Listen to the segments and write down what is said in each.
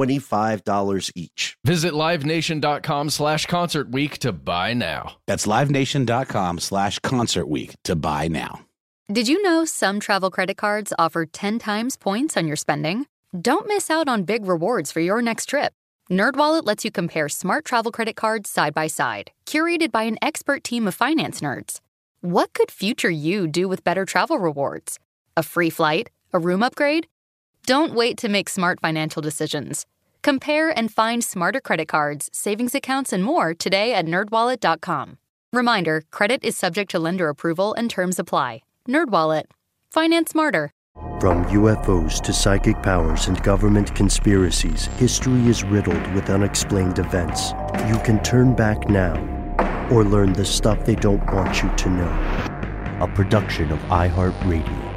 $25 each. Visit livenation.com slash concert week to buy now. That's livenation.com slash concert week to buy now. Did you know some travel credit cards offer 10 times points on your spending? Don't miss out on big rewards for your next trip. NerdWallet lets you compare smart travel credit cards side by side, curated by an expert team of finance nerds. What could future you do with better travel rewards? A free flight? A room upgrade? Don't wait to make smart financial decisions. Compare and find smarter credit cards, savings accounts, and more today at nerdwallet.com. Reminder, credit is subject to lender approval and terms apply. NerdWallet. Finance smarter. From UFOs to psychic powers and government conspiracies, history is riddled with unexplained events. You can turn back now or learn the stuff they don't want you to know. A production of iHeartRadio.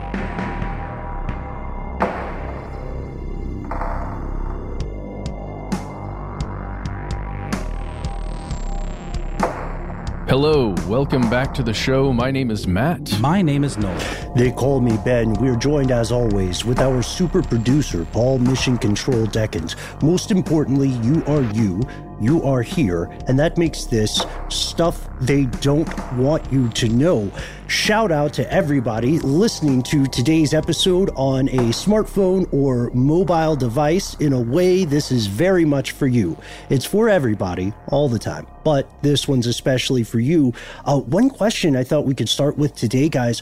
Hello, welcome back to the show. My name is Matt. My name is Noel. They call me Ben. We're joined as always with our super producer, Paul Mission Control Decant. Most importantly, you are you. You are here, and that makes this stuff they don't want you to know. Shout out to everybody listening to today's episode on a smartphone or mobile device. In a way, this is very much for you. It's for everybody all the time, but this one's especially for you. Uh, one question I thought we could start with today, guys.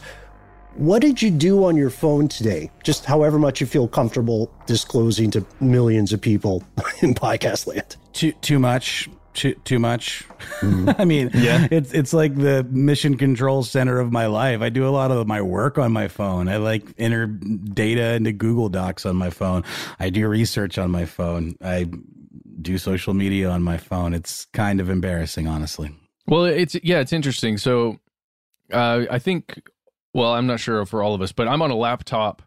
What did you do on your phone today? Just however much you feel comfortable disclosing to millions of people in podcast land. Too too much. Too, too much. I mean, yeah, it's it's like the mission control center of my life. I do a lot of my work on my phone. I like enter data into Google Docs on my phone. I do research on my phone. I do social media on my phone. It's kind of embarrassing, honestly. Well, it's yeah, it's interesting. So, uh, I think, well, I'm not sure for all of us, but I'm on a laptop,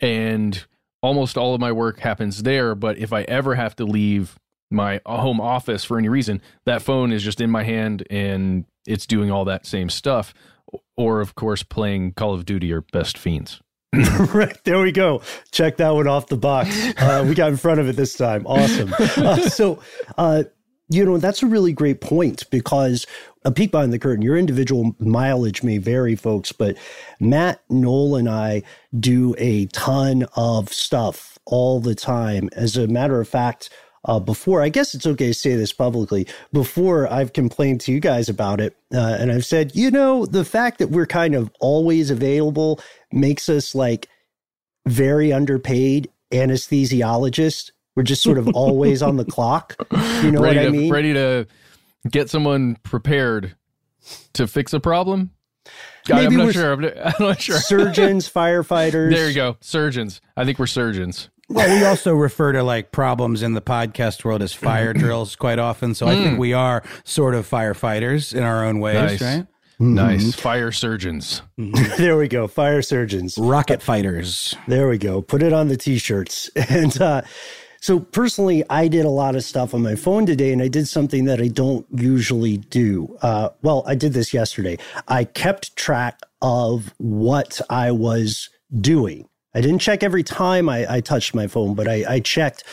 and almost all of my work happens there. But if I ever have to leave my home office for any reason, that phone is just in my hand and it's doing all that same stuff. Or, of course, playing Call of Duty or Best Fiends. right there we go check that one off the box uh, we got in front of it this time awesome uh, so uh, you know that's a really great point because a peek behind the curtain your individual mileage may vary folks but matt noel and i do a ton of stuff all the time as a matter of fact uh, before, I guess it's okay to say this publicly, before I've complained to you guys about it, uh, and I've said, you know, the fact that we're kind of always available makes us like very underpaid anesthesiologists. We're just sort of always on the clock. You know ready what I to, mean? Ready to get someone prepared to fix a problem. God, Maybe I'm not we're sure. I'm not, I'm not sure. Surgeons, firefighters. There you go. Surgeons. I think we're surgeons. Well, we also refer to like problems in the podcast world as fire drills quite often. So I think we are sort of firefighters in our own ways, Nice. right? Nice. Fire surgeons. there we go. Fire surgeons. Rocket fighters. There we go. Put it on the t-shirts. And uh, So, personally, I did a lot of stuff on my phone today, and I did something that I don't usually do. Uh, well, I did this yesterday. I kept track of what I was doing. I didn't check every time I, I touched my phone, but I, I checked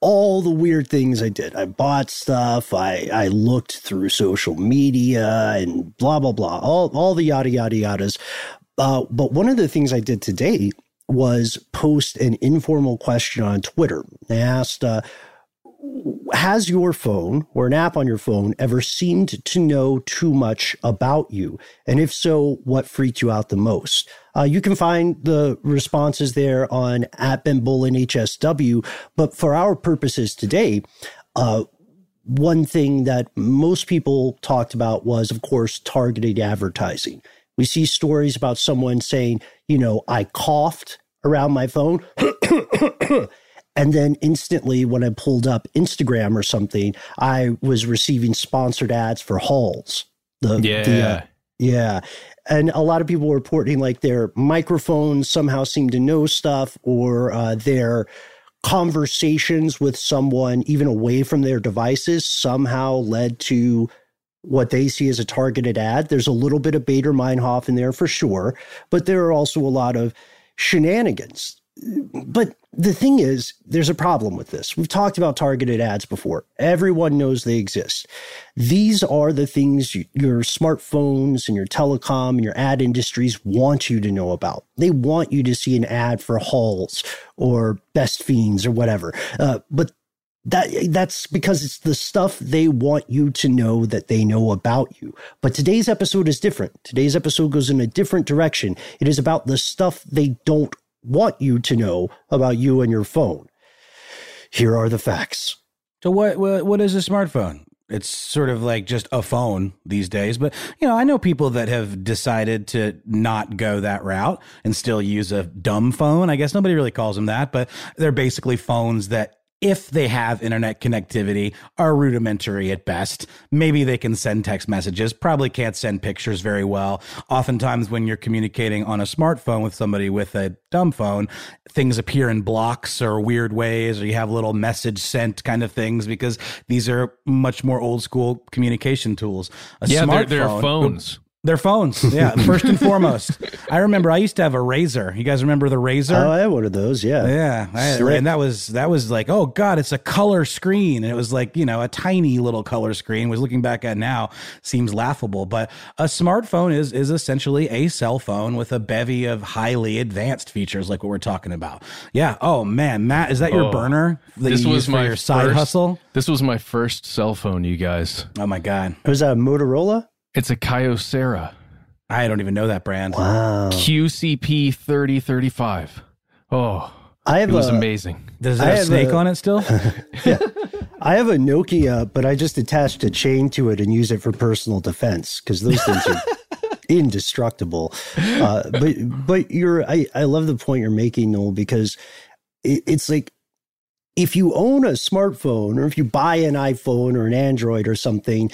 all the weird things I did. I bought stuff. I, I looked through social media and blah, blah, blah, all, all the yada, yada, yadas. Uh, but one of the things I did today was post an informal question on Twitter. I asked, uh, has your phone or an app on your phone ever seemed to know too much about you? And if so, what freaked you out the most? Uh, you can find the responses there on at Ben Bowlin HSW. But for our purposes today, uh, one thing that most people talked about was, of course, targeted advertising. We see stories about someone saying, you know, I coughed around my phone. and then instantly, when I pulled up Instagram or something, I was receiving sponsored ads for Halls. The, yeah. The, uh, yeah. And a lot of people were reporting like their microphones somehow seem to know stuff or uh, their conversations with someone, even away from their devices, somehow led to what they see as a targeted ad. There's a little bit of Baader Meinhof in there for sure, but there are also a lot of shenanigans. But the thing is, there's a problem with this. We've talked about targeted ads before. Everyone knows they exist. These are the things you, your smartphones and your telecom and your ad industries want you to know about. They want you to see an ad for Halls or Best Fiends or whatever. Uh, but that that's because it's the stuff they want you to know that they know about you. But today's episode is different. Today's episode goes in a different direction. It is about the stuff they don't want you to know about you and your phone. Here are the facts. So what what, what is a smartphone? It's sort of like just a phone these days, but you know, I know people that have decided to not go that route and still use a dumb phone. I guess nobody really calls them that, but they're basically phones that if they have internet connectivity, are rudimentary at best. Maybe they can send text messages, probably can't send pictures very well. Oftentimes, when you're communicating on a smartphone with somebody with a dumb phone, things appear in blocks or weird ways, or you have little message sent kind of things because these are much more old school communication tools. A yeah, they're, they're phones. Their phones, yeah, first and foremost. I remember I used to have a Razr. You guys remember the Razr? Oh, I had one of those. Yeah, yeah. I, and that was that was like, oh god, it's a color screen, and it was like you know a tiny little color screen. Was looking back at now seems laughable, but a smartphone is is essentially a cell phone with a bevy of highly advanced features, like what we're talking about. Yeah. Oh man, Matt, is that your oh, burner? That this was my your side first, hustle. This was my first cell phone, you guys. Oh my god, it was that a Motorola? It's a Kyocera. I don't even know that brand. Wow. QCP thirty thirty five. Oh, I have it was a, amazing. Does it have, have snake a, on it still? yeah. I have a Nokia, but I just attached a chain to it and use it for personal defense because those things are indestructible. Uh, but but you're I, I love the point you're making, Noel, because it, it's like if you own a smartphone or if you buy an iPhone or an Android or something,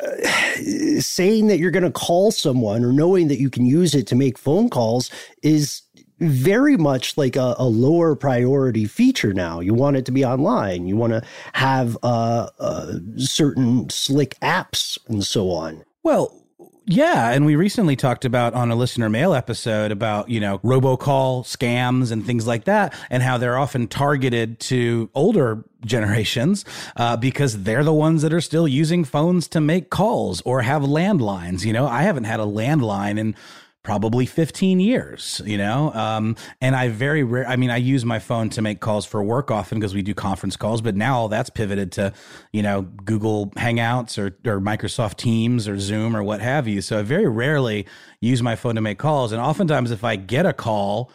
saying that you're going to call someone or knowing that you can use it to make phone calls is very much like a, a, lower priority feature now. You want it to be online. You want to have uh, uh, certain slick apps and so on. Well, yeah, and we recently talked about on a listener mail episode about, you know, robocall scams and things like that, and how they're often targeted to older generations uh, because they're the ones that are still using phones to make calls or have landlines. You know, I haven't had a landline in probably 15 years, you know? Um, and I very rare, I mean, I use my phone to make calls for work often because we do conference calls, but now all that's pivoted to, you know, Google Hangouts or, or Microsoft Teams or Zoom or what have you. So I very rarely use my phone to make calls. And oftentimes, if I get a call,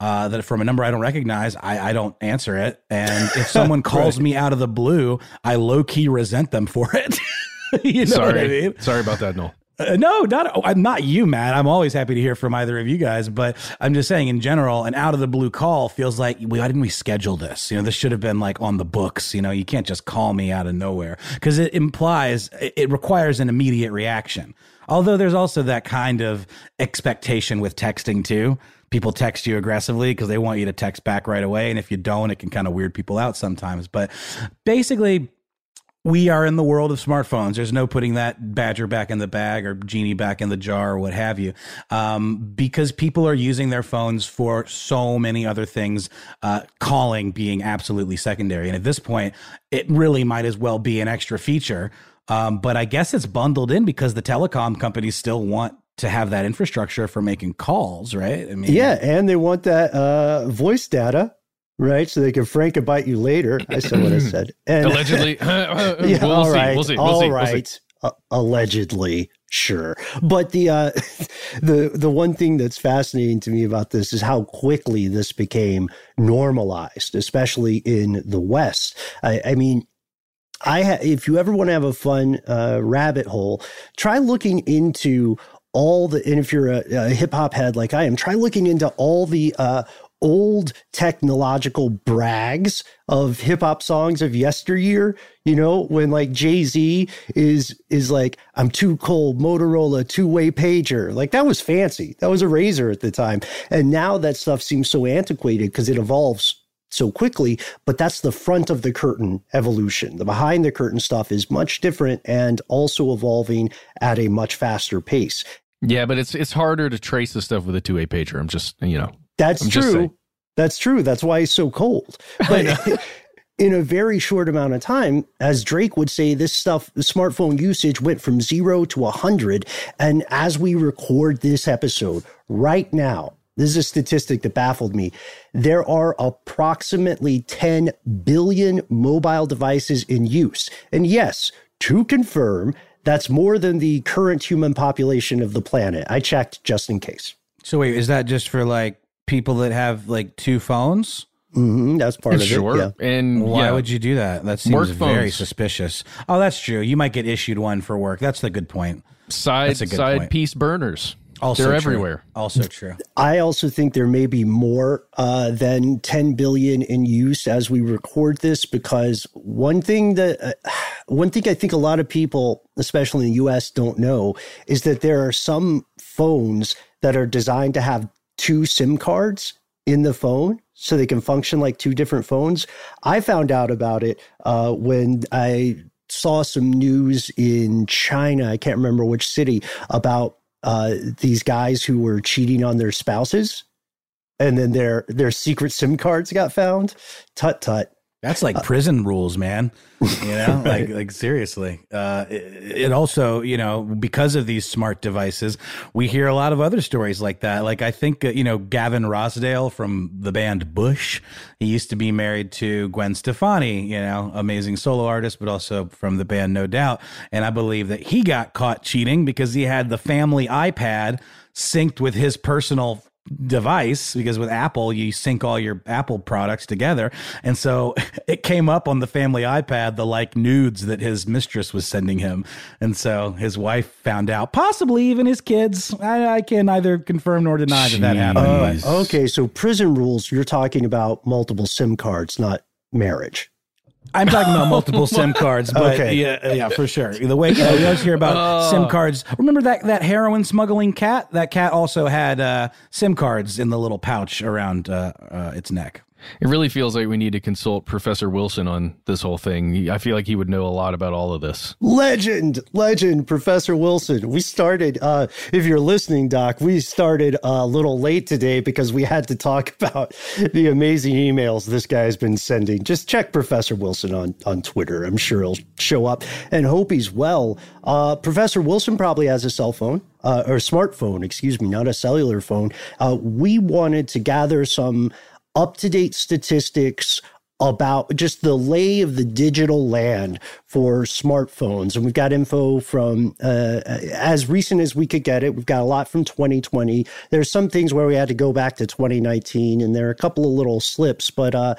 uh, that from a number I don't recognize, I, I don't answer it. And if someone calls right. me out of the blue, I low key resent them for it. you know Sorry. I mean? Sorry about that, Noel. Uh, no, not oh, I'm not you, Matt. I'm always happy to hear from either of you guys, but I'm just saying in general, an out of the blue call feels like why didn't we schedule this? You know, this should have been like on the books. You know, you can't just call me out of nowhere because it implies it requires an immediate reaction. Although there's also that kind of expectation with texting too. people text you aggressively because they want you to text back right away. And if you don't, it can kind of weird people out sometimes. But basically, we are in the world of smartphones. There's no putting that badger back in the bag or genie back in the jar or what have you, um, because people are using their phones for so many other things, uh, calling being absolutely secondary. And at this point, it really might as well be an extra feature. Um, but I guess it's bundled in because the telecom companies still want to have that infrastructure for making calls, right? I mean, yeah, and they want that uh, voice data right? So they can frank and bite you later. I said what I said. And, allegedly, yeah, we'll all right, see. We'll see. We'll all see. right. We'll see. Uh, allegedly, sure. But the uh, the the one thing that's fascinating to me about this is how quickly this became normalized, especially in the West. I, I mean. I ha- if you ever want to have a fun uh, rabbit hole, try looking into all the and if you're a, a hip hop head like I am, try looking into all the uh, old technological brags of hip hop songs of yesteryear, you know, when like Jay-Z is is like I'm too cold Motorola two-way pager. Like that was fancy. That was a razor at the time. And now that stuff seems so antiquated because it evolves so quickly, but that's the front of the curtain evolution. The behind the curtain stuff is much different and also evolving at a much faster pace. Yeah, but it's it's harder to trace the stuff with a two-way pager. I'm just, you know, that's I'm true. That's true. That's why he's so cold. But in a very short amount of time, as Drake would say, this stuff, smartphone usage went from zero to 100. And as we record this episode right now, this is a statistic that baffled me. There are approximately 10 billion mobile devices in use. And yes, to confirm, that's more than the current human population of the planet. I checked just in case. So, wait, is that just for like people that have like two phones? Mm-hmm, that's part of sure. it. Yeah. And why yeah. would you do that? That seems Work very phones. suspicious. Oh, that's true. You might get issued one for work. That's the good point. Side good side point. piece burners. Also They're true. everywhere. Also true. I also think there may be more uh, than 10 billion in use as we record this because one thing that uh, one thing I think a lot of people, especially in the US, don't know is that there are some phones that are designed to have two SIM cards in the phone so they can function like two different phones. I found out about it uh, when I saw some news in China. I can't remember which city about uh, these guys who were cheating on their spouses, and then their their secret SIM cards got found. Tut tut. That's like prison rules, man. You know, like like seriously. Uh, it, it also, you know, because of these smart devices, we hear a lot of other stories like that. Like I think, uh, you know, Gavin Rossdale from the band Bush. He used to be married to Gwen Stefani, you know, amazing solo artist, but also from the band No Doubt. And I believe that he got caught cheating because he had the family iPad synced with his personal device because with Apple you sync all your Apple products together and so it came up on the family iPad the like nudes that his mistress was sending him and so his wife found out possibly even his kids I, I can neither confirm nor deny that that happened Uh, okay, so prison rules. You're talking about multiple SIM cards, not marriage. I'm talking about multiple SIM cards, but Okay. yeah, yeah, for sure. The way you, know, you always hear about SIM cards. Remember that that heroin smuggling cat? That cat also had uh, SIM cards in the little pouch around uh, uh, its neck. It really feels like we need to consult Professor Wilson on this whole thing. I feel like he would know a lot about all of this. Legend, legend, Professor Wilson. We started, uh, if you're listening, Doc, we started a little late today because we had to talk about the amazing emails this guy's been sending. Just check Professor Wilson on, on Twitter. I'm sure he'll show up and hope he's well. Uh, Professor Wilson probably has a cell phone. Uh, or smartphone, excuse me, not a cellular phone. Uh, we wanted to gather some up to date statistics about just the lay of the digital land for smartphones. And we've got info from uh, as recent as we could get it. We've got a lot from 2020. There's some things where we had to go back to 2019, and there are a couple of little slips, but uh,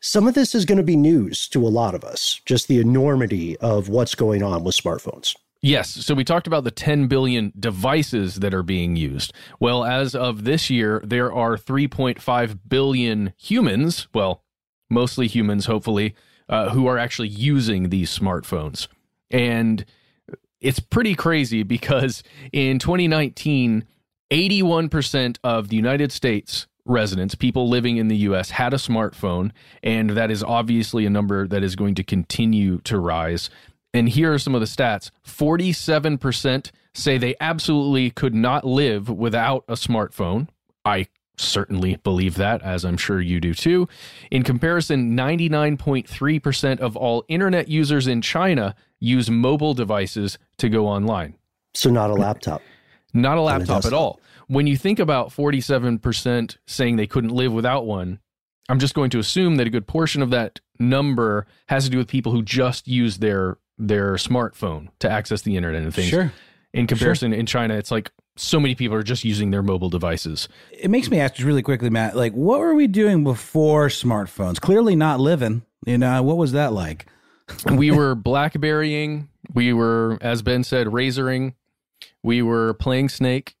some of this is going to be news to a lot of us, just the enormity of what's going on with smartphones. Yes. So we talked about the 10 billion devices that are being used. Well, as of this year, there are 3.5 billion humans, well, mostly humans, hopefully, uh, who are actually using these smartphones. And it's pretty crazy because in 2019, 81% of the United States residents, people living in the US, had a smartphone. And that is obviously a number that is going to continue to rise. And here are some of the stats 47% say they absolutely could not live without a smartphone. I certainly believe that, as I'm sure you do too. In comparison, 99.3% of all internet users in China use mobile devices to go online. So, not a laptop. Not a laptop at all. When you think about 47% saying they couldn't live without one, I'm just going to assume that a good portion of that number has to do with people who just use their their smartphone to access the internet and things. Sure. In comparison, sure. in China, it's like so many people are just using their mobile devices. It makes me ask just really quickly, Matt, like what were we doing before smartphones? Clearly not living. You know, what was that like? we were blackberrying. We were, as Ben said, razoring. We were playing Snake,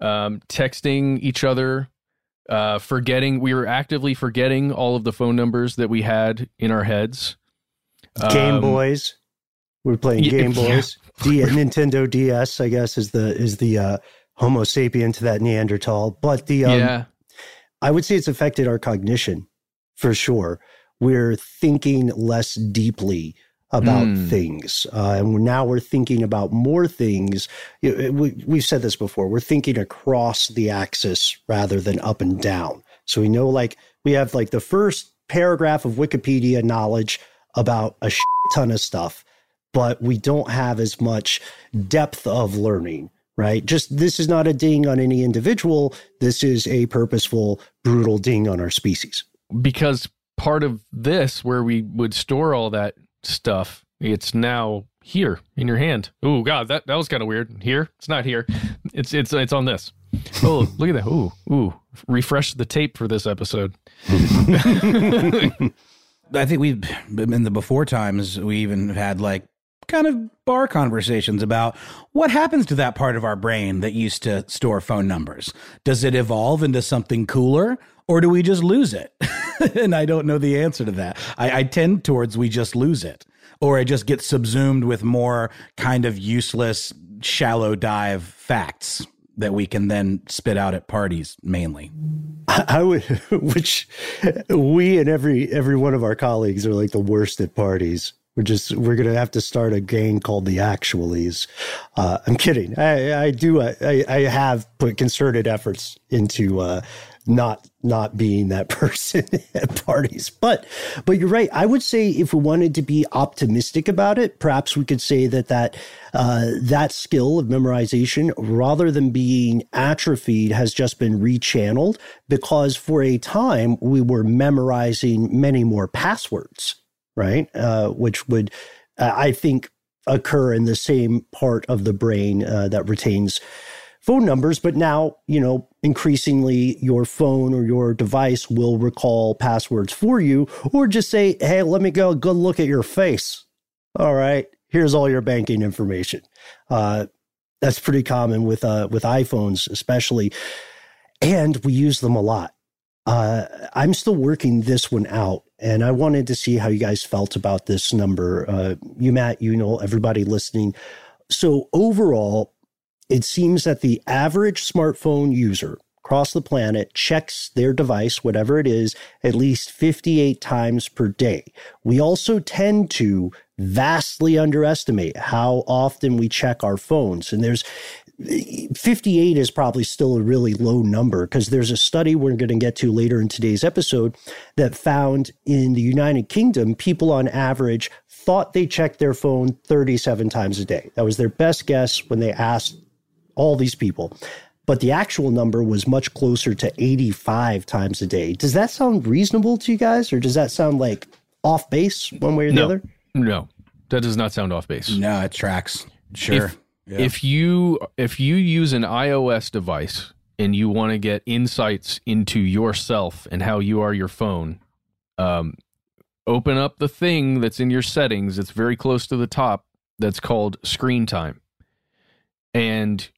um, texting each other, uh, forgetting. We were actively forgetting all of the phone numbers that we had in our heads. Game um, Boys. We are playing Game yeah, Boys. D- Nintendo DS, I guess, is the is the uh, Homo sapien to that Neanderthal. But the um, yeah, I would say it's affected our cognition for sure. We're thinking less deeply about mm. things. Uh, and now we're thinking about more things. We, we've said this before. We're thinking across the axis rather than up and down. So we know, like, we have like the first paragraph of Wikipedia knowledge about a ton of stuff, but we don't have as much depth of learning. Right. Just this is not a ding on any individual. This is a purposeful, brutal ding on our species. Because part of this, where we would store all that stuff. It's now here in your hand. Oh God, that that was kind of weird. Here, it's not here. It's it's it's on this. Oh, look at that. Ooh, ooh. Refresh the tape for this episode. I think we've in the before times we even had like kind of bar conversations about what happens to that part of our brain that used to store phone numbers. Does it evolve into something cooler or do we just lose it? and I don't know the answer to that. I, I tend towards we just lose it, or I just get subsumed with more kind of useless, shallow dive facts that we can then spit out at parties mainly. I would, which we and every every one of our colleagues are like the worst at parties. We're just we're gonna have to start a gang called the Actualies. Uh, I'm kidding. I, I do. I, I have put concerted efforts into uh, not not being that person at parties. But but you're right. I would say if we wanted to be optimistic about it, perhaps we could say that that uh, that skill of memorization, rather than being atrophied, has just been rechanneled because for a time we were memorizing many more passwords, right? Uh, which would uh, I think occur in the same part of the brain uh, that retains phone numbers, but now, you know, increasingly your phone or your device will recall passwords for you, or just say, hey, let me go good look at your face. All right, here's all your banking information. Uh, that's pretty common with uh, with iPhones, especially, and we use them a lot. Uh, I'm still working this one out, and I wanted to see how you guys felt about this number. Uh, you, Matt, you know, everybody listening. So overall, it seems that the average smartphone user across the planet checks their device, whatever it is, at least 58 times per day. We also tend to vastly underestimate how often we check our phones. And there's 58 is probably still a really low number because there's a study we're going to get to later in today's episode that found in the United Kingdom, people on average thought they checked their phone 37 times a day. That was their best guess when they asked all these people. But the actual number was much closer to 85 times a day. Does that sound reasonable to you guys, or does that sound like off base one way or the no, other? No, that does not sound off base. No, it tracks. Sure. If, if you if you use an iOS device and you want to get insights into yourself and how you are your phone, um, open up the thing that's in your settings. It's very close to the top. That's called screen time, and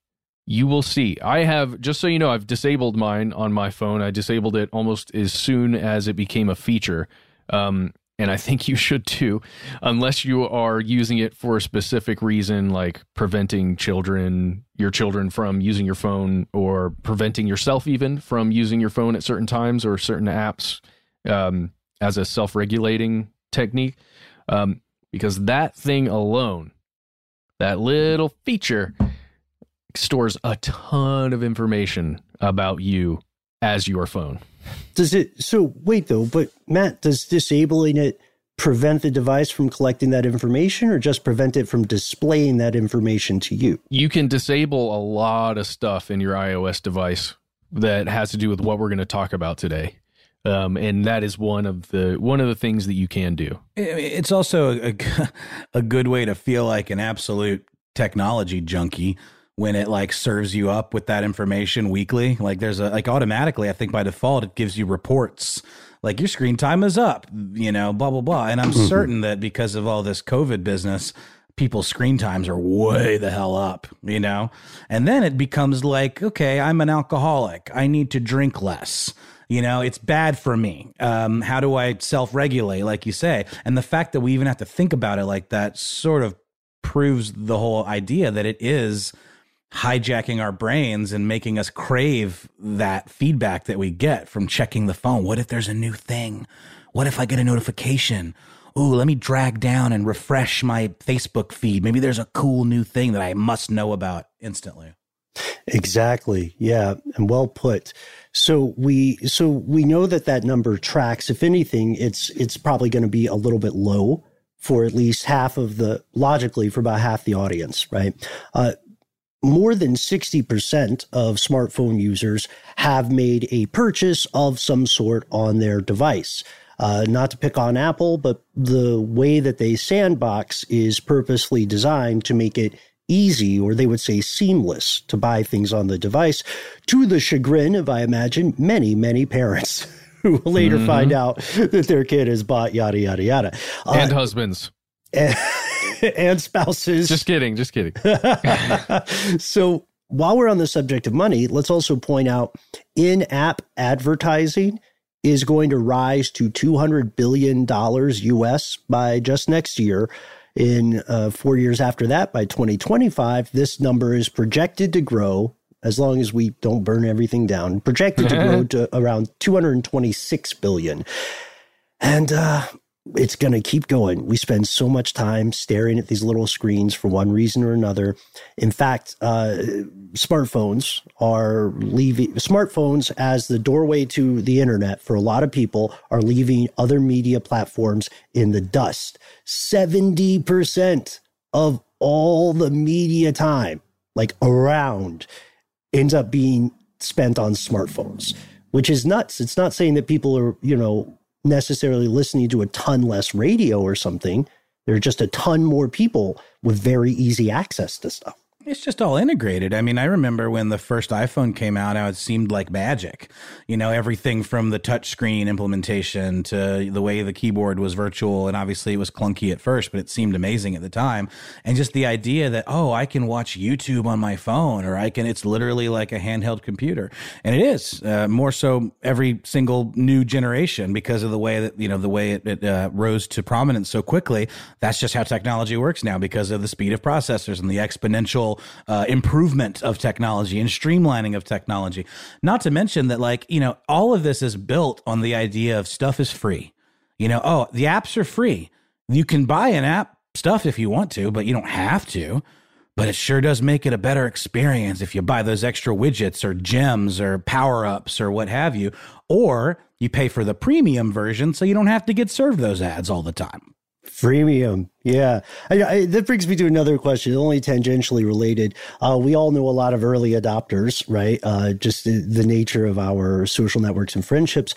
you will see. I have, just so you know, I've disabled mine on my phone. I disabled it almost as soon as it became a feature. Um, and I think you should too, unless you are using it for a specific reason, like preventing children, your children from using your phone, or preventing yourself even from using your phone at certain times or certain apps um, as a self regulating technique. Um, because that thing alone, that little feature, stores a ton of information about you as your phone. Does it? So wait though, but Matt, does disabling it prevent the device from collecting that information, or just prevent it from displaying that information to you? You can disable a lot of stuff in your iOS device that has to do with what we're going to talk about today. Um, and that is one of the one of the things that you can do. It's also a, a good way to feel like an absolute technology junkie when it like serves you up with that information weekly. Like there's a like automatically, I think by default it gives you reports like your screen time is up, you know, blah blah blah. And I'm mm-hmm. certain that because of all this COVID business, people's screen times are way the hell up, you know? And then it becomes like, okay, I'm an alcoholic. I need to drink less. You know, it's bad for me. Um, how do I self regulate, like you say? And the fact that we even have to think about it like that sort of proves the whole idea that it is hijacking our brains and making us crave that feedback that we get from checking the phone. What if there's a new thing? What if I get a notification? Ooh, let me drag down and refresh my Facebook feed. Maybe there's a cool new thing that I must know about instantly. Exactly. Yeah, and well put. So we so we know that that number tracks. If anything, it's it's probably going to be a little bit low for at least half of the logically for about half the audience, right? Uh, more than 60% of smartphone users have made a purchase of some sort on their device. Uh, not to pick on Apple, but the way that they sandbox is purposely designed to make it easy, or they would say seamless, to buy things on the device, to the chagrin of, I imagine, many, many parents who will later mm-hmm. find out that their kid has bought yada, yada, yada. Uh, and husbands. And, and spouses. Just kidding. Just kidding. so while we're on the subject of money, let's also point out in app advertising is going to rise to $200 billion US by just next year. In uh, four years after that, by 2025, this number is projected to grow as long as we don't burn everything down, projected to grow to around 226 billion. And uh, it's going to keep going. We spend so much time staring at these little screens for one reason or another. In fact, uh, smartphones are leaving smartphones as the doorway to the internet for a lot of people are leaving other media platforms in the dust. 70% of all the media time, like around, ends up being spent on smartphones, which is nuts. It's not saying that people are, you know, necessarily listening to a ton less radio or something. There are just a ton more people with very easy access to stuff. It's just all integrated. I mean, I remember when the first iPhone came out, how it seemed like magic. You know, everything from the touchscreen implementation to the way the keyboard was virtual. And obviously it was clunky at first, but it seemed amazing at the time. And just the idea that, oh, I can watch YouTube on my phone or I can, it's literally like a handheld computer. And it is uh, more so every single new generation because of the way that, you know, the way it, it uh, rose to prominence so quickly. That's just how technology works now because of the speed of processors and the exponential uh, improvement of technology and streamlining of technology. Not to mention that, like, you know, all of this is built on the idea of stuff is free. You know, oh, the apps are free. You can buy an app stuff if you want to, but you don't have to. But it sure does make it a better experience if you buy those extra widgets or gems or power ups or what have you. Or you pay for the premium version so you don't have to get served those ads all the time. Freemium. Yeah. I, I, that brings me to another question, only tangentially related. Uh, we all know a lot of early adopters, right? Uh, just the, the nature of our social networks and friendships.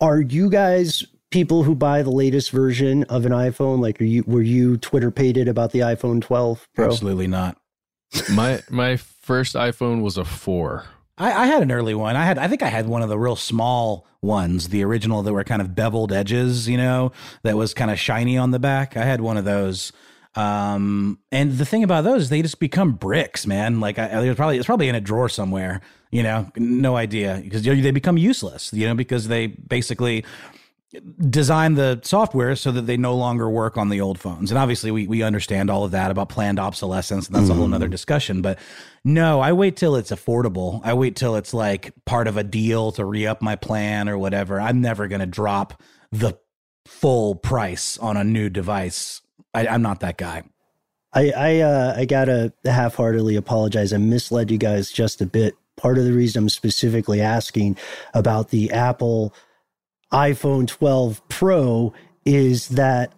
Are you guys people who buy the latest version of an iPhone? Like, are you were you Twitter pated about the iPhone 12 Pro? Absolutely not. my my first iPhone was a four. I, I, had an early one. I had, I think I had one of the real small ones, the original that were kind of beveled edges, you know, that was kind of shiny on the back. I had one of those. Um, and the thing about those is they just become bricks, man. Like I, probably, it's probably in a drawer somewhere, you know, no idea because they become useless, you know, because they basically design the software so that they no longer work on the old phones. And obviously, we, we understand all of that about planned obsolescence, and that's mm. a whole nother discussion. But no, I wait till it's affordable. I wait till it's like part of a deal to re up my plan or whatever. I'm never going to drop the full price on a new device. I, I'm not that guy. I I, uh, I gotta half-heartedly apologize. I misled you guys just a bit. Part of the reason I'm specifically asking about the Apple iPhone 12 Pro is that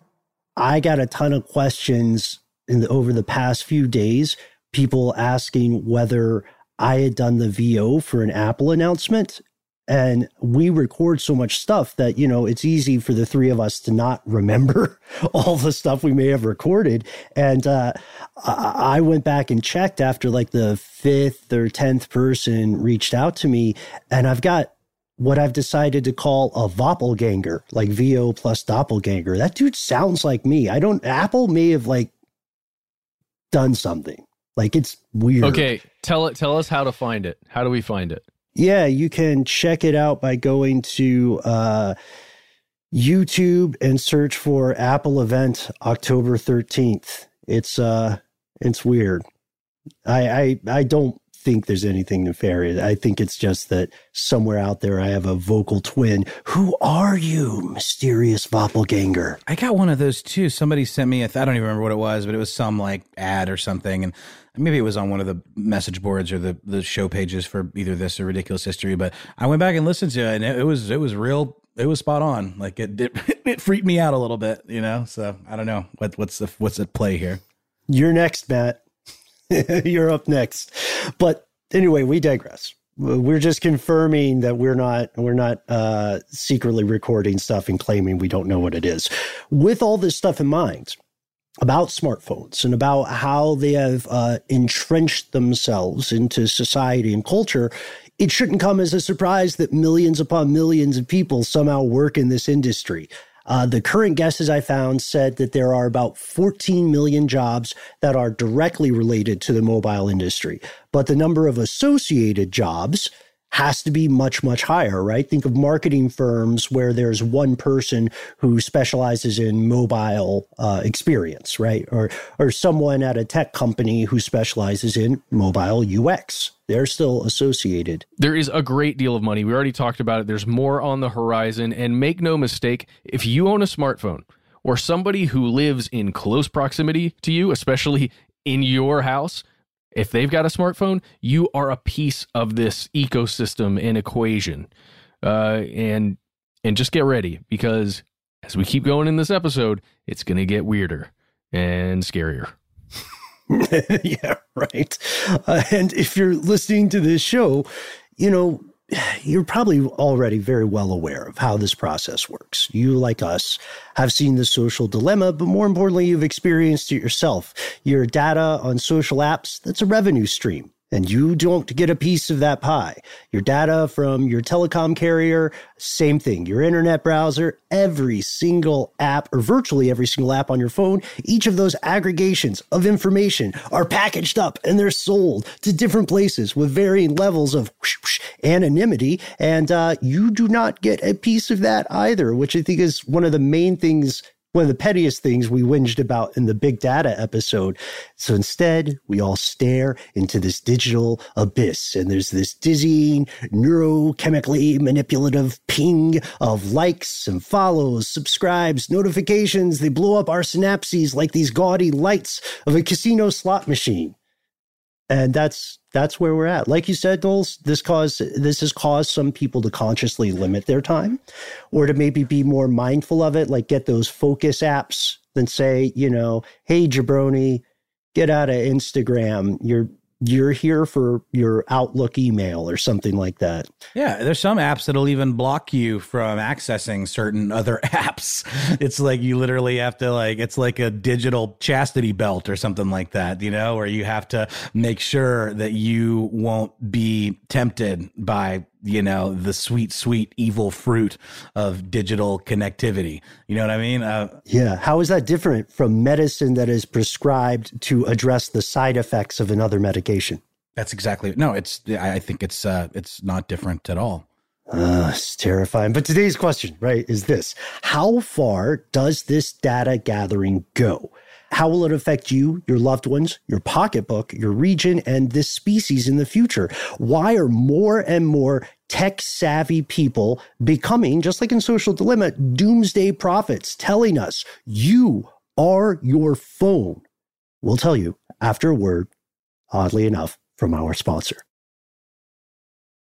I got a ton of questions in the, over the past few days. People asking whether I had done the VO for an Apple announcement, and we record so much stuff that you know it's easy for the three of us to not remember all the stuff we may have recorded and uh, i went back and checked after like the fifth or tenth person reached out to me and i've got what i've decided to call a doppelganger like vo plus doppelganger. That dude sounds like me. I don't apple may have like done something. Like it's weird. Okay tell it tell us how to find it. How do we find it? Yeah, you can check it out by going to uh, YouTube and search for Apple event October 13th. It's uh it's weird. I I I don't think there's anything nefarious. I think it's just that somewhere out there I have a vocal twin. Who are you, mysterious Voppelganger? I got one of those too. Somebody sent me, I don't even remember what it was, but it was some like ad or something. And maybe it was on one of the message boards or the, the show pages for either this or ridiculous history. But I went back and listened to it and it, it was, it was real. It was spot on. Like it, it, it freaked me out a little bit, you know? So I don't know what, what's the, what's at play here. You're next, Matt. You're up next. But anyway, we digress. We're just confirming that we're not we're not uh, secretly recording stuff and claiming we don't know what it is. With all this stuff in mind about smartphones and about how they have uh, entrenched themselves into society and culture, it shouldn't come as a surprise that millions upon millions of people somehow work in this industry. Uh, the current guesses I found said that there are about 14 million jobs that are directly related to the mobile industry, but the number of associated jobs has to be much, much higher, right? Think of marketing firms where there's one person who specializes in mobile uh, experience, right? Or, or someone at a tech company who specializes in mobile UX. They're still associated. There is a great deal of money. We already talked about it. There's more on the horizon. And make no mistake, if you own a smartphone or somebody who lives in close proximity to you, especially in your house, if they've got a smartphone, you are a piece of this ecosystem and equation. Uh, and and just get ready because as we keep going in this episode, it's going to get weirder and scarier. yeah, right. Uh, and if you're listening to this show, you know, you're probably already very well aware of how this process works. You, like us, have seen the social dilemma, but more importantly, you've experienced it yourself. Your data on social apps, that's a revenue stream and you don't get a piece of that pie. Your data from your telecom carrier, same thing. Your internet browser, every single app, or virtually every single app on your phone, each of those aggregations of information are packaged up and they're sold to different places with varying levels of anonymity. And uh, you do not get a piece of that either, which I think is one of the main things one of the pettiest things we whinged about in the big data episode. So instead, we all stare into this digital abyss and there's this dizzying, neurochemically manipulative ping of likes and follows, subscribes, notifications. They blow up our synapses like these gaudy lights of a casino slot machine. And that's that's where we're at. Like you said, Knowles, this cause this has caused some people to consciously limit their time or to maybe be more mindful of it, like get those focus apps than say, you know, hey jabroni, get out of Instagram. You're you're here for your Outlook email or something like that. Yeah, there's some apps that'll even block you from accessing certain other apps. It's like you literally have to like it's like a digital chastity belt or something like that, you know, where you have to make sure that you won't be tempted by you know the sweet sweet evil fruit of digital connectivity. You know what i mean? Uh, yeah. How is that different from medicine that is prescribed to address the side effects of another medication? That's exactly no it's i think it's uh it's not different at all. Uh, it's terrifying. But today's question, right, is this. How far does this data gathering go? How will it affect you, your loved ones, your pocketbook, your region, and this species in the future? Why are more and more tech savvy people becoming, just like in Social Dilemma, doomsday prophets telling us you are your phone? We'll tell you after a word, oddly enough, from our sponsor.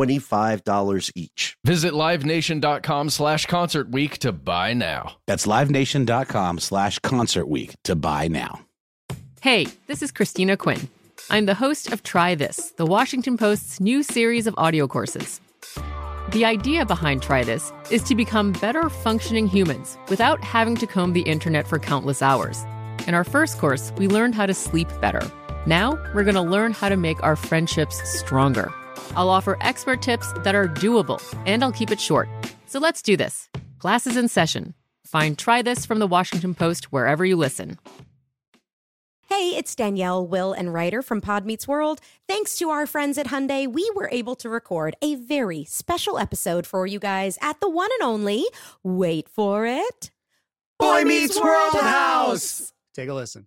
$25 each. Visit livenation.com slash concert week to buy now. That's livenation.com slash concert week to buy now. Hey, this is Christina Quinn. I'm the host of Try This, the Washington Post's new series of audio courses. The idea behind Try This is to become better functioning humans without having to comb the internet for countless hours. In our first course, we learned how to sleep better. Now, we're going to learn how to make our friendships stronger. I'll offer expert tips that are doable, and I'll keep it short. So let's do this. Class is in session. Find Try This from the Washington Post wherever you listen. Hey, it's Danielle, Will, and Rider from Pod Meets World. Thanks to our friends at Hyundai, we were able to record a very special episode for you guys at the one and only, wait for it, Boy Meets World House. Take a listen.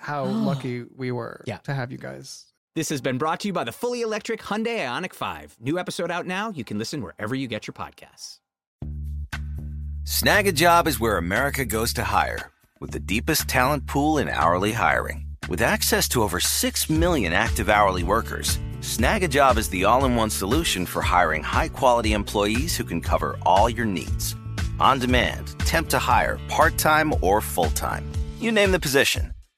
how lucky we were Yeah. to have you guys. This has been brought to you by the fully electric Hyundai IONIQ 5. New episode out now. You can listen wherever you get your podcasts. Snagajob is where America goes to hire, with the deepest talent pool in hourly hiring. With access to over 6 million active hourly workers, Snagajob is the all in one solution for hiring high quality employees who can cover all your needs. On demand, temp to hire, part time or full time. You name the position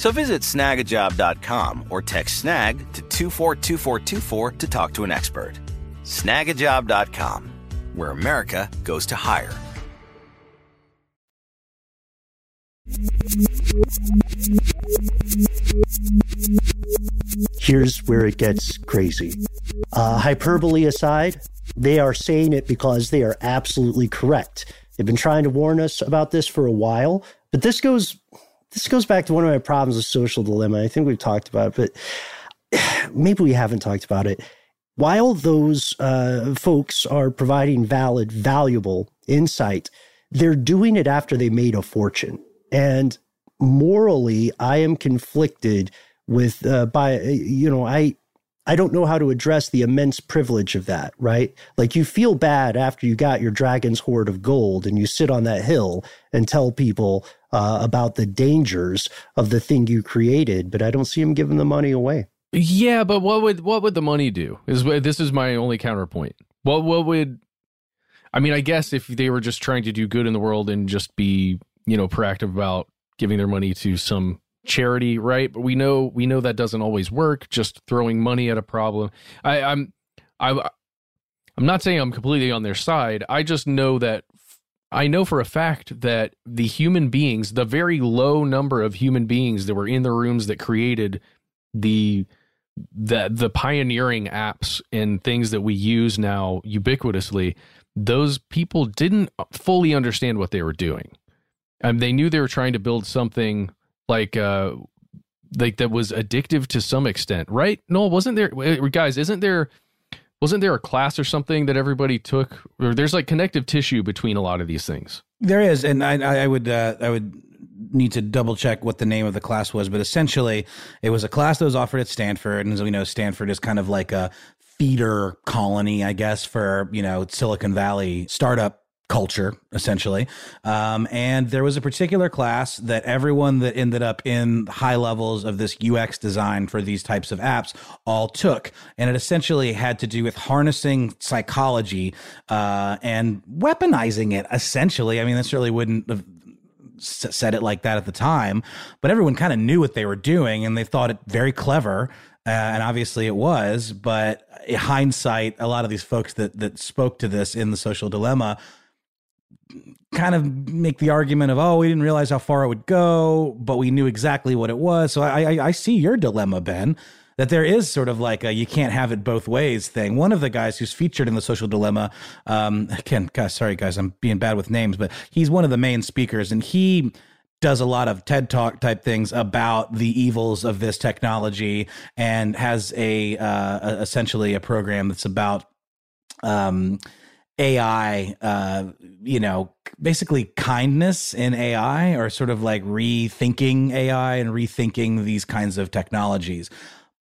So visit snagajob.com or text snag to 242424 to talk to an expert. Snagajob.com, where America goes to hire. Here's where it gets crazy. Uh, hyperbole aside, they are saying it because they are absolutely correct. They've been trying to warn us about this for a while, but this goes this goes back to one of my problems with social dilemma. I think we've talked about it, but maybe we haven't talked about it. While those uh, folks are providing valid, valuable insight, they're doing it after they made a fortune. And morally, I am conflicted with uh, by you know I I don't know how to address the immense privilege of that, right? Like you feel bad after you got your dragon's hoard of gold and you sit on that hill and tell people uh, about the dangers of the thing you created, but I don't see him giving the money away. Yeah, but what would what would the money do? Is this is my only counterpoint. What what would I mean, I guess if they were just trying to do good in the world and just be, you know, proactive about giving their money to some charity, right? But we know we know that doesn't always work. Just throwing money at a problem. I, I'm I I'm not saying I'm completely on their side. I just know that I know for a fact that the human beings, the very low number of human beings that were in the rooms that created the the the pioneering apps and things that we use now ubiquitously, those people didn't fully understand what they were doing. Um, they knew they were trying to build something like uh like that was addictive to some extent, right? No, wasn't there guys, isn't there wasn't there a class or something that everybody took? Or there's like connective tissue between a lot of these things. There is and i i would uh, i would need to double check what the name of the class was but essentially it was a class that was offered at stanford and as we know stanford is kind of like a feeder colony i guess for you know silicon valley startup culture essentially. Um, and there was a particular class that everyone that ended up in high levels of this ux design for these types of apps all took. And it essentially had to do with harnessing psychology uh, and weaponizing it essentially. I mean this really wouldn't have said it like that at the time but everyone kind of knew what they were doing and they thought it very clever uh, and obviously it was. But in hindsight a lot of these folks that that spoke to this in the social dilemma kind of make the argument of, oh, we didn't realize how far it would go, but we knew exactly what it was. So I, I, I see your dilemma, Ben, that there is sort of like a you can't have it both ways thing. One of the guys who's featured in the social dilemma, um, again, guys, sorry guys, I'm being bad with names, but he's one of the main speakers, and he does a lot of TED Talk type things about the evils of this technology, and has a uh, essentially a program that's about um, AI, uh, you know, basically kindness in AI or sort of like rethinking AI and rethinking these kinds of technologies.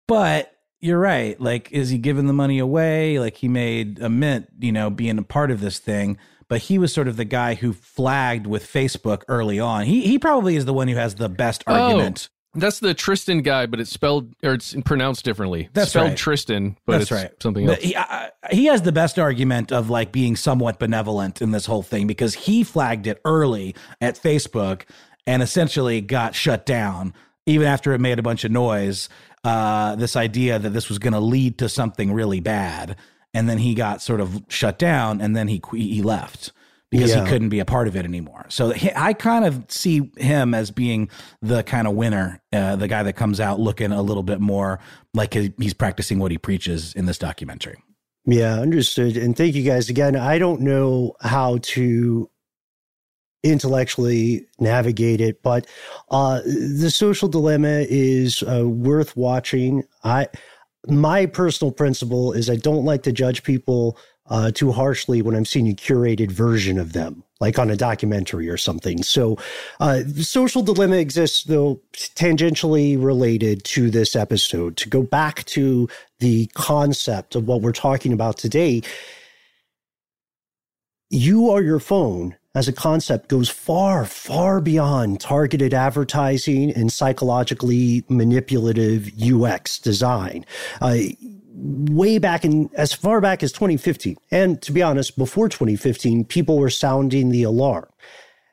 But you're right. Like, is he giving the money away? Like, he made a mint, you know, being a part of this thing. But he was sort of the guy who flagged with Facebook early on. He he probably is the one who has the best argument. That's the Tristan guy, but it's spelled or it's pronounced differently. That's spelled right. Tristan, but That's it's right. something else. He, I- he has the best argument of like being somewhat benevolent in this whole thing because he flagged it early at Facebook and essentially got shut down even after it made a bunch of noise. Uh, this idea that this was going to lead to something really bad, and then he got sort of shut down, and then he he left because Yeah. he couldn't be a part of it anymore. So he, I kind of see him as being the kind of winner, uh, the guy that comes out looking a little bit more like he's practicing what he preaches in this documentary. Yeah, understood. And thank you guys again. I don't know how to intellectually navigate it, but uh, the social dilemma is uh, worth watching. I my personal principle is I don't like to judge people uh, too harshly when I'm seeing a curated version of them, like on a documentary or something. So, uh, the social dilemma exists, though tangentially related to this episode. To go back to the concept of what we're talking about today, you are your phone as a concept goes far, far beyond targeted advertising and psychologically manipulative UX design. Uh, way back in as far back as 2015, and to be honest, before 2015, people were sounding the alarm.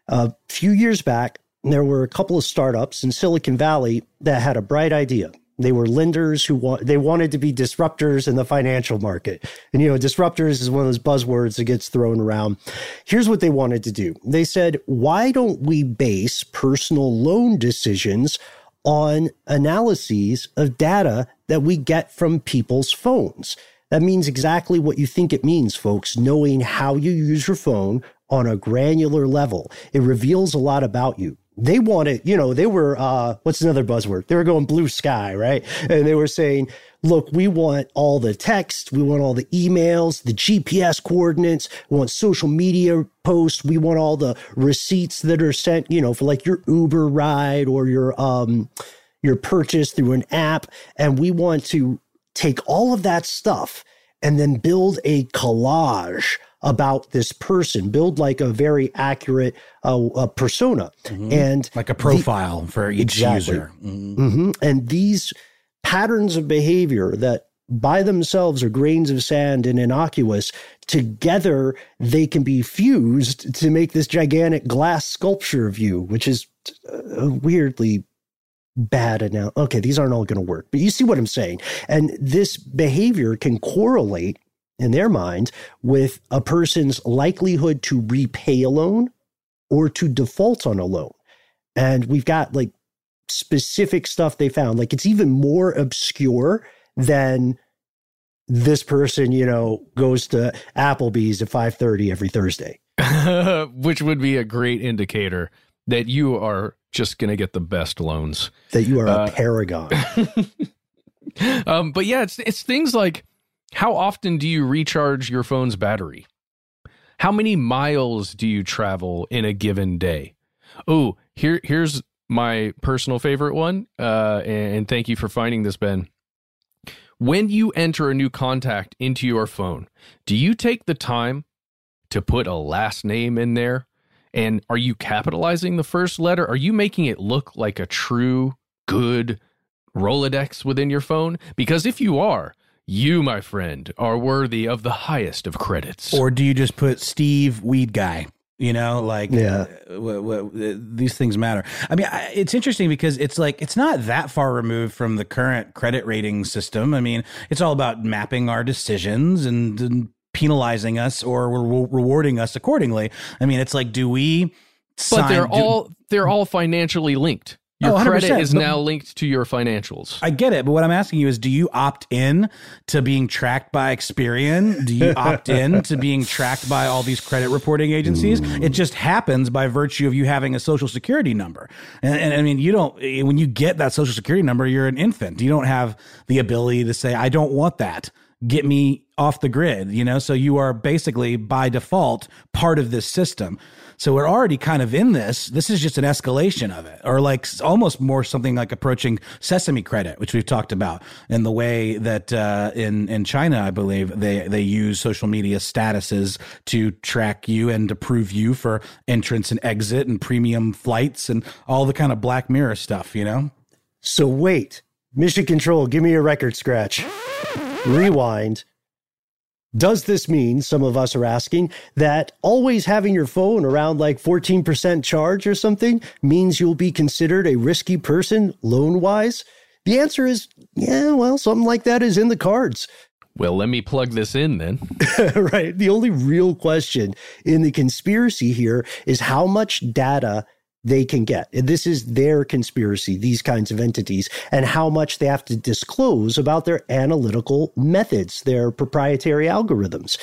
A few years back, there were a couple of startups in Silicon Valley that had a bright idea. They were lenders who they wanted to be disruptors in the financial market. And you know, disruptors is one of those buzzwords that gets thrown around. Here's what they wanted to do. They said, "Why don't we base personal loan decisions on analyses of data that we get from people's phones?" That means exactly what you think it means, folks, knowing how you use your phone on a granular level. It reveals a lot about you they wanted, you know, they were, uh, what's another buzzword? They were going blue sky, right? And they were saying, look, we want all the text, we want all the emails, the GPS coordinates, we want social media posts, we want all the receipts that are sent, you know, for like your Uber ride or your, um, your purchase through an app. And we want to take all of that stuff and then build a collage about this person, build like a very accurate uh, uh, persona, and like a profile for each Exactly. user. Mhm. And these patterns of behavior that by themselves are grains of sand and innocuous, together they can be fused to make this gigantic glass sculpture of you, which is uh, weirdly bad now. Okay, these aren't all going to work, but you see what I'm saying. And this behavior can correlate in their mind with a person's likelihood to repay a loan or to default on a loan. And we've got like specific stuff they found. Like it's even more obscure than this person, you know, goes to Applebee's at 5:30 every Thursday. Which would be a great indicator that you are just going to get the best loans. That you are a Uh, paragon. um, but yeah, it's it's things like how often do you recharge your phone's battery? How many miles do you travel in a given day? Oh, here here's my personal favorite one. Uh, and, thank you for finding this, Ben. When you enter a new contact into your phone, do you take the time to put a last name in there? And are you capitalizing the first letter? Are you making it look like a true, good Rolodex within your phone? Because if you are, you, my friend, are worthy of the highest of credits. Or do you just put Steve Weed Guy? You know, like Yeah. uh, w- w- these things matter. I mean, I, it's interesting because it's like it's not that far removed from the current credit rating system. I mean, it's all about mapping our decisions and, and penalizing us or re- rewarding us accordingly. I mean, it's like, do we? but they're do- all they're all financially linked. Your Oh, credit is now linked to your financials. I get it, but what I'm asking you is do you opt in to being tracked by Experian? Do you opt in to being tracked by all these credit reporting agencies? It just happens by virtue of you having a social security number. And, and I mean, you don't, eh, when you get that social security number, you're an infant. You don't have the ability to say, I don't want that. Get me off the grid, you know? So you are basically by default part of this system. So we're already kind of in this. This is just an escalation of it, or like almost more something like approaching Sesame credit, which we've talked about in the way that uh, in in China, I believe they they use social media statuses to track you and approve you for entrance and exit and premium flights and all the kind of Black Mirror stuff. You know. So wait, Mission Control, give me a record scratch. Rewind. Does this mean, some of us are asking, that always having your phone around like 14% charge or something means you'll be considered a risky person loan wise? The answer is, yeah, well, something like that is in the cards. Well, let me plug this in then. right. The only real question in the conspiracy here is how much data they can get. This is their conspiracy, these kinds of entities, and how much they have to disclose about their analytical methods, their proprietary algorithms.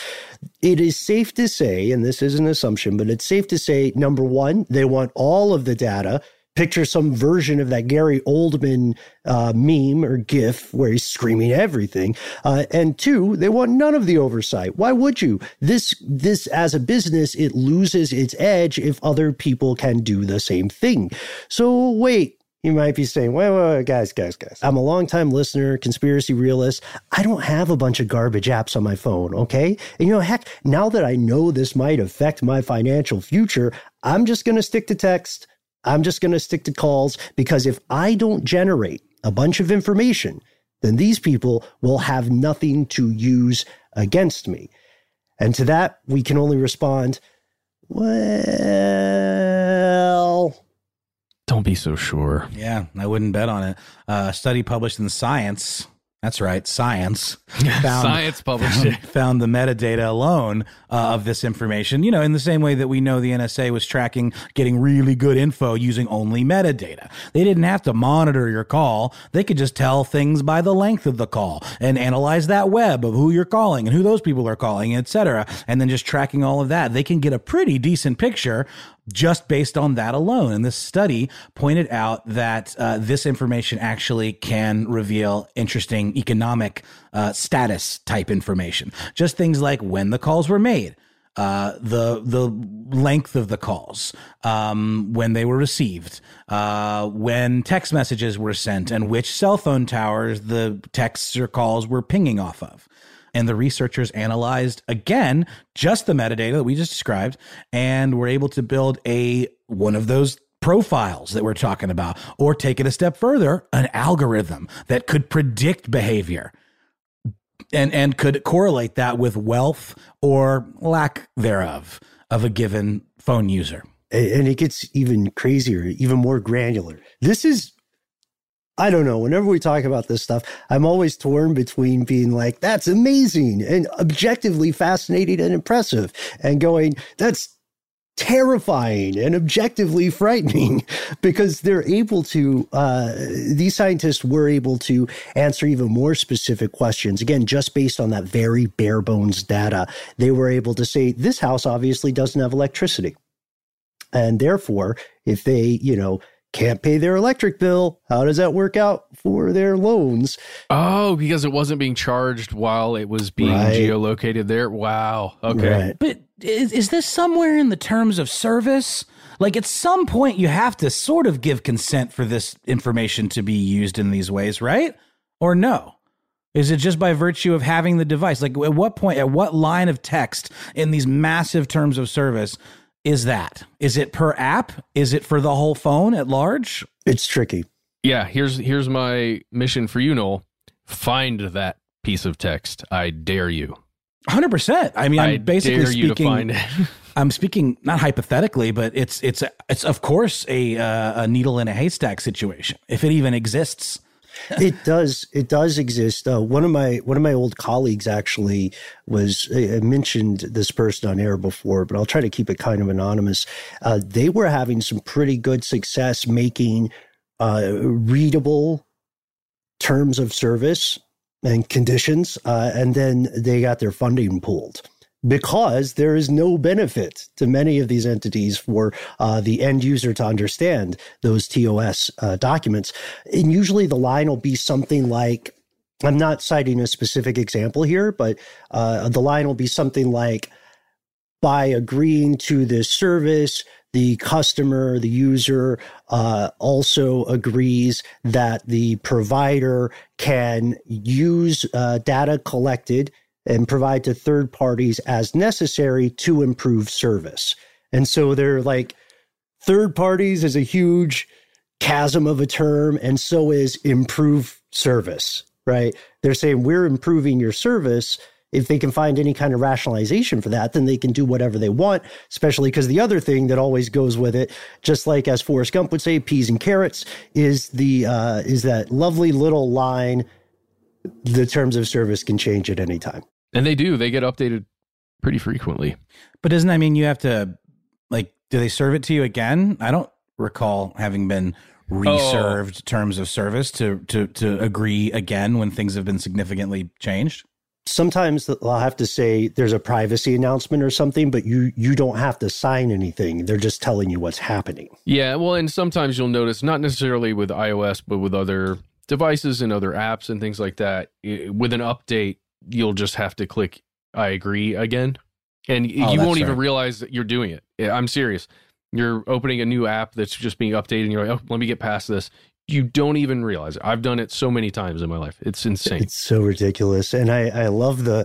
It is safe to say, and this is an assumption, but it's safe to say number one, they want all of the data. Picture some version of that Gary Oldman uh, meme or GIF where he's screaming everything. Uh, and two, they want none of the oversight. Why would you? This, this as a business, it loses its edge if other people can do the same thing. So wait, you might be saying, wait, wait, wait, guys, guys, guys. I'm a longtime listener, conspiracy realist. I don't have a bunch of garbage apps on my phone, okay? And you know, heck, now that I know this might affect my financial future, I'm just going to stick to text. I'm just going to stick to calls because if I don't generate a bunch of information, then these people will have nothing to use against me. And to that, we can only respond, well, Don't be so sure. Yeah, I wouldn't bet on it. Uh, a study published in Science. That's right, Science. Science published found, it. found the metadata alone uh, of this information. You know, in the same way that we know the NSA was tracking getting really good info using only metadata. They didn't have to monitor your call. They could just tell things by the length of the call and analyze that web of who you're calling and who those people are calling, et cetera. And then just tracking all of that. They can get a pretty decent picture just based on that alone. And this study pointed out that uh, this information actually can reveal interesting economic uh, status type information. Just things like when the calls were made. Uh, the the length of the calls, um, when they were received, uh, when text messages were sent, and which cell phone towers the texts or calls were pinging off of. And the researchers analyzed again just the metadata that we just described and were able to build a one of those profiles that we're talking about, or take it a step further, an algorithm that could predict behavior and and could correlate that with wealth or lack thereof of a given phone user. and it gets even crazier, even more granular. This is I don't know. Whenever we talk about this stuff, I'm always torn between being like, that's amazing and objectively fascinating and impressive, and going, that's terrifying and objectively frightening because they're able to uh, these scientists were able to answer even more specific questions again just based on that very bare bones data they were able to say this house obviously doesn't have electricity and therefore if they you know can't pay their electric bill. How does that work out for their loans? Oh, because it wasn't being charged while it was being Right. geolocated there. Wow. Okay. But is, is this somewhere in the terms of service? Like at some point, you have to sort of give consent for this information to be used in these ways, right? Or no? Is it just by virtue of having the device? Like at what point, at what line of text in these massive terms of service is that? Is it per app? Is it for the whole phone at large? It's tricky. Yeah, here's here's my mission for you, Noel. Find that piece of text. I dare you. Hundred percent. I mean, I'm I basically dare you to speaking. find it. I'm speaking not hypothetically, but it's it's it's of course a uh, a needle in a haystack situation, if it even exists. It does it does exist. Uh, one of my one of my old colleagues actually was I mentioned this person on air before but i'll try to keep it kind of anonymous. Uh, they were having some pretty good success making uh, readable terms of service and conditions uh, and then they got their funding pulled because there is no benefit to many of these entities for uh, the end user to understand those TOS uh, documents. And usually the line will be something like I'm not citing a specific example here, but uh, the line will be something like by agreeing to this service, the customer, the user uh, also agrees that the provider can use uh, data collected and provide to third parties as necessary to improve service. And so they're like, third parties is a huge chasm of a term, and so is improve service, right? They're saying we're improving your service. If they can find any kind of rationalization for that, then they can do whatever they want, especially because the other thing that always goes with it, just like as Forrest Gump would say, peas and carrots, is the uh, is that lovely little line, the terms of service can change at any time. And they do. They get updated pretty frequently. But doesn't that mean you have to like? Do they serve it to you again? I don't recall having been reserved oh. terms of service to to to agree again when things have been significantly changed. sometimes I'll have to say there's a privacy announcement or something, but you you don't have to sign anything. They're just telling you what's happening. Yeah, well, and sometimes you'll notice, not necessarily with iOS, but with other devices and other apps and things like that, i- with an update, you'll just have to click I agree again. And Oh, you won't even right. realize that you're doing it. I'm serious. You're opening a new app that's just being updated and you're like, oh, let me get past this. You don't even realize it. I've done it so many times in my life. It's insane. It's so ridiculous, and I I love the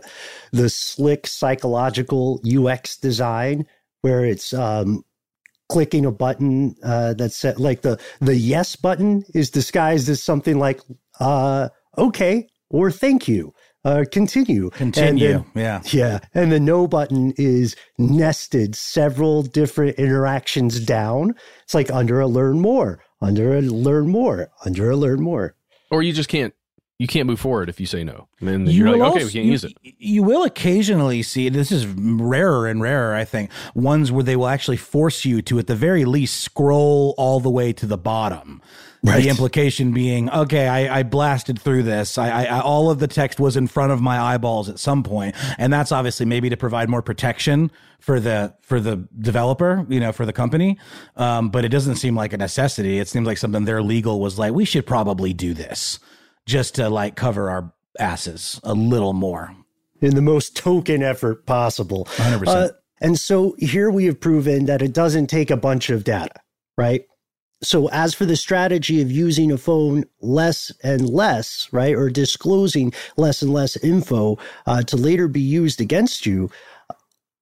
the slick psychological UX design where it's um clicking a button uh that's set, like the the yes button is disguised as something like uh okay or thank you uh continue Continue, then- yeah. yeah and the no button is nested several different interactions down it's like under a learn more under a learn more under a learn more or you just can't you can't move forward if you say no. And then You you're like, will okay, we can't you- use it. You will occasionally see this is rarer and rarer, I think. Ones where they will actually force you to, at the very least, scroll all the way to the bottom. Right. The implication being, okay, I, I blasted through this. I, I, I all of the text was in front of my eyeballs at some point, and that's obviously maybe to provide more protection for the for the developer, you know, for the company. Um, but it doesn't seem like a necessity. It seems like something their legal was like, we should probably do this just to like cover our asses a little more. in the most token effort possible. 100%. Uh, and so here we have proven that it doesn't take a bunch of data, right? So as for the strategy of using a phone less and less, right, or disclosing less and less info uh, to later be used against you,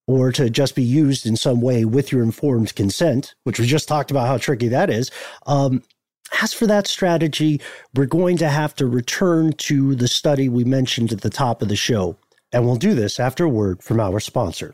or to just be used in some way with your informed consent, which we just talked about how tricky that is. Um, as for that strategy, we're going to have to return to the study we mentioned at the top of the show. And we'll do this after a word from our sponsor.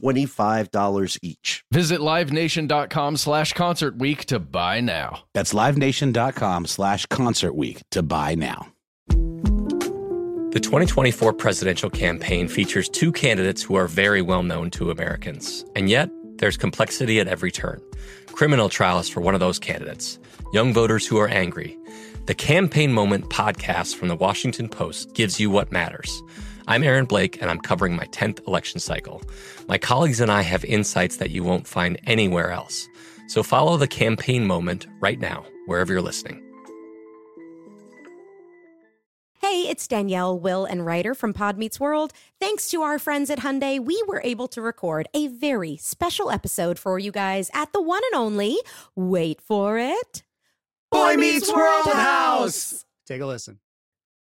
$25 each. Visit livenation.com slash concert week to buy now. That's livenation.com slash concert week to buy now. The 2024 presidential campaign features two candidates who are very well known to Americans. And yet, there's complexity at every turn. Criminal trials for one of those candidates, young voters who are angry. The Campaign Moment podcast from the Washington Post gives you what matters. I'm Aaron Blake, and I'm covering my 10th election cycle. My colleagues and I have insights that you won't find anywhere else. So follow the campaign moment right now, wherever you're listening. Hey, it's Danielle, Will, and Rider from Pod Meets World. Thanks to our friends at Hyundai, we were able to record a very special episode for you guys at the one and only, wait for it, Boy Meets World House. Take a listen.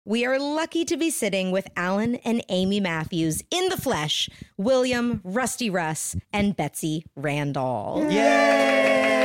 We are lucky to be sitting with Alan and Amy Matthews in the flesh, William, Rusty Russ, and Betsy Randle. Thank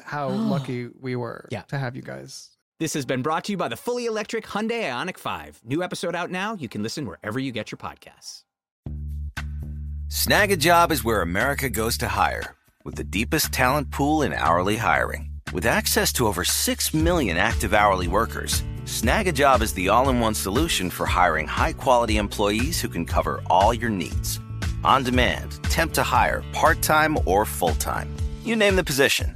how lucky we were Yeah. to have you guys. This has been brought to you by the fully electric Hyundai IONIQ 5. New episode out now. You can listen wherever you get your podcasts. Snag a job is where America goes to hire, with the deepest talent pool in hourly hiring. With access to over 6 million active hourly workers, Snagajob is the all in one solution for hiring high quality employees who can cover all your needs. On demand, temp to hire, part time or full time. You name the position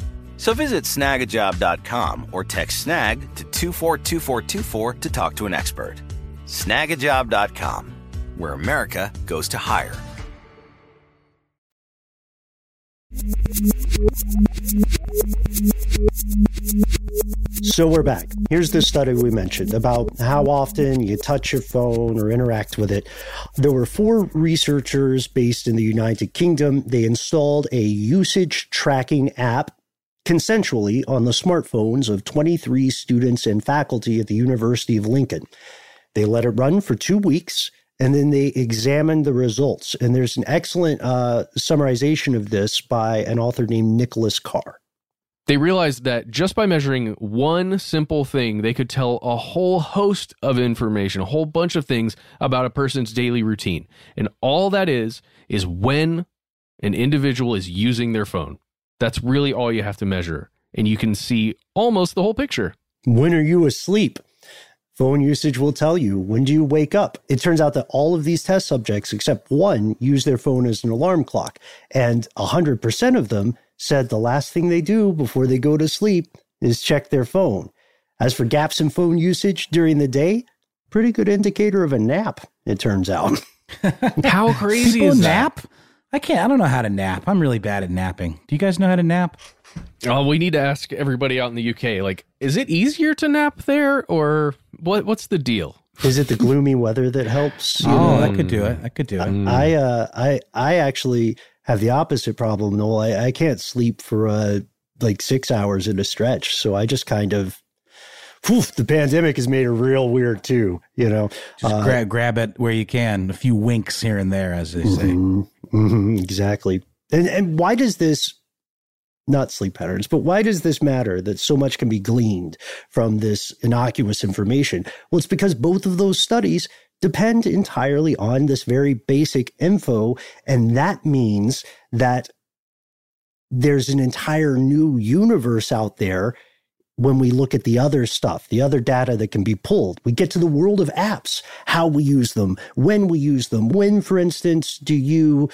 So visit snagajob.com or text snag to 242424 to talk to an expert. Snagajob.com, where America goes to hire. So we're back. Here's the study we mentioned about how often you touch your phone or interact with it. There were four researchers based in the United Kingdom. They installed a usage tracking app consensually on the smartphones of 23 students and faculty at the University of Lincoln. They let it run for two weeks and then they examined the results. And there's an excellent uh, summarization of this by an author named Nicholas Carr. They realized that just by measuring one simple thing, they could tell a whole host of information, a whole bunch of things about a person's daily routine. And all that is, is when an individual is using their phone. That's really all you have to measure. And you can see almost the whole picture. When are you asleep? Phone usage will tell you. When do you wake up? It turns out that all of these test subjects, except one, use their phone as an alarm clock. And 100% of them said the last thing they do before they go to sleep is check their phone. As for gaps in phone usage during the day, pretty good indicator of a nap, it turns out. How crazy People is that? Nap? I can't. I don't know how to nap. I'm really bad at napping. Do you guys know how to nap? Oh, we need to ask everybody out in the UK. Like, is it easier to nap there, or what? What's the deal? Is it the gloomy weather that helps? you Oh, know? that could do it. I could do it. I uh I I actually have the opposite problem, Noel. I, I can't sleep for uh like six hours in a stretch. So I just kind of whew, the pandemic has made it real weird too, you know. Just Uh, grab grab it where you can. A few winks here and there, as they say. mhm. Hmm exactly. And and why does this not sleep patterns, but why does this matter that so much can be gleaned from this innocuous information? Well, it's because both of those studies depend entirely on this very basic info. And that means that there's an entire new universe out there when we look at the other stuff, the other data that can be pulled. We get to the world of apps, how we use them, when we use them. When, for instance, do you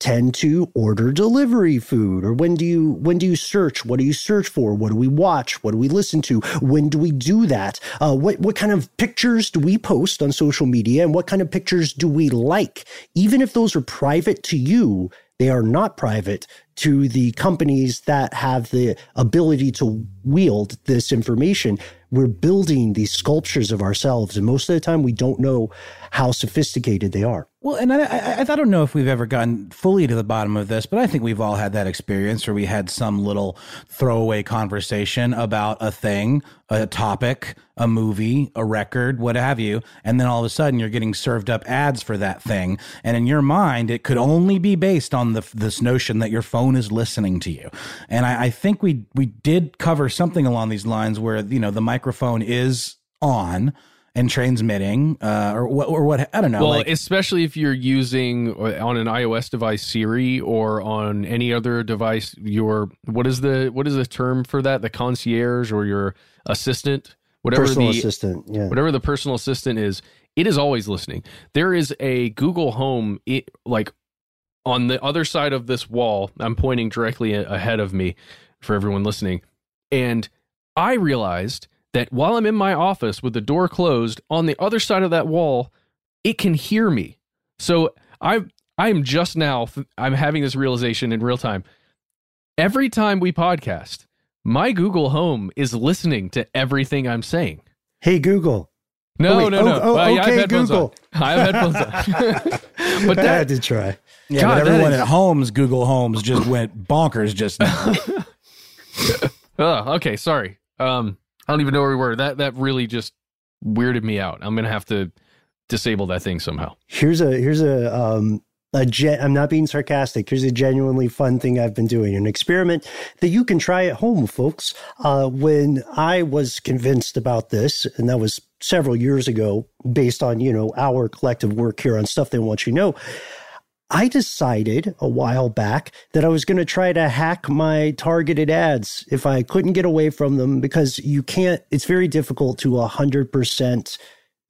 tend to order delivery food or when do you when do you search? What do you search for? What do we watch? What do we listen to? When do we do that? Uh, what what kind of pictures do we post on social media and what kind of pictures do we like? Even if those are private to you they are not private to the companies that have the ability to wield this information. We're building these sculptures of ourselves and most of the time we don't know how sophisticated they are Well, and I, I, I don't know if we've ever gotten fully to the bottom of this, but I think we've all had that experience where we had some little throwaway conversation about a thing, a topic, a movie, a record, what have you, and then all of a sudden you're getting served up ads for that thing, and in your mind it could only be based on the this notion that your phone is listening to you. And I, I think we we did cover something along these lines where you know the microphone is on and transmitting uh, or what or what I don't know. Well, like, especially if you're using uh, on an iOS device Siri or on any other device your what is the what is the term for that? The concierge or your assistant, whatever personal the assistant yeah whatever the personal assistant is, it is always listening. There is a Google Home it, like on the other side of this wall. I'm pointing directly ahead of me for everyone listening. And I realized that while I'm in my office with the door closed, on the other side of that wall, it can hear me. So I I am just now I'm having this realization in real time. Every time we podcast, my Google Home is listening to everything I'm saying. hey google No, Oh, wait. no, no. Oh, oh, Well, yeah, I have okay, headphones Google. on. I have headphones on. but i that had to try yeah, God, but everyone is- at home's Google Homes just went bonkers just now. Oh, okay, sorry. Um, I don't even know where we were. That that really just weirded me out. I'm gonna have to disable that thing somehow. here's a here's a um a gen- I'm not being sarcastic. Here's a genuinely fun thing I've been doing, an experiment that you can try at home, folks. Uh, when I was convinced about this, and that was several years ago, based on you know our collective work here on stuff they want you to know. I decided a while back that I was going to try to hack my targeted ads if I couldn't get away from them because you can't, it's very difficult to 100%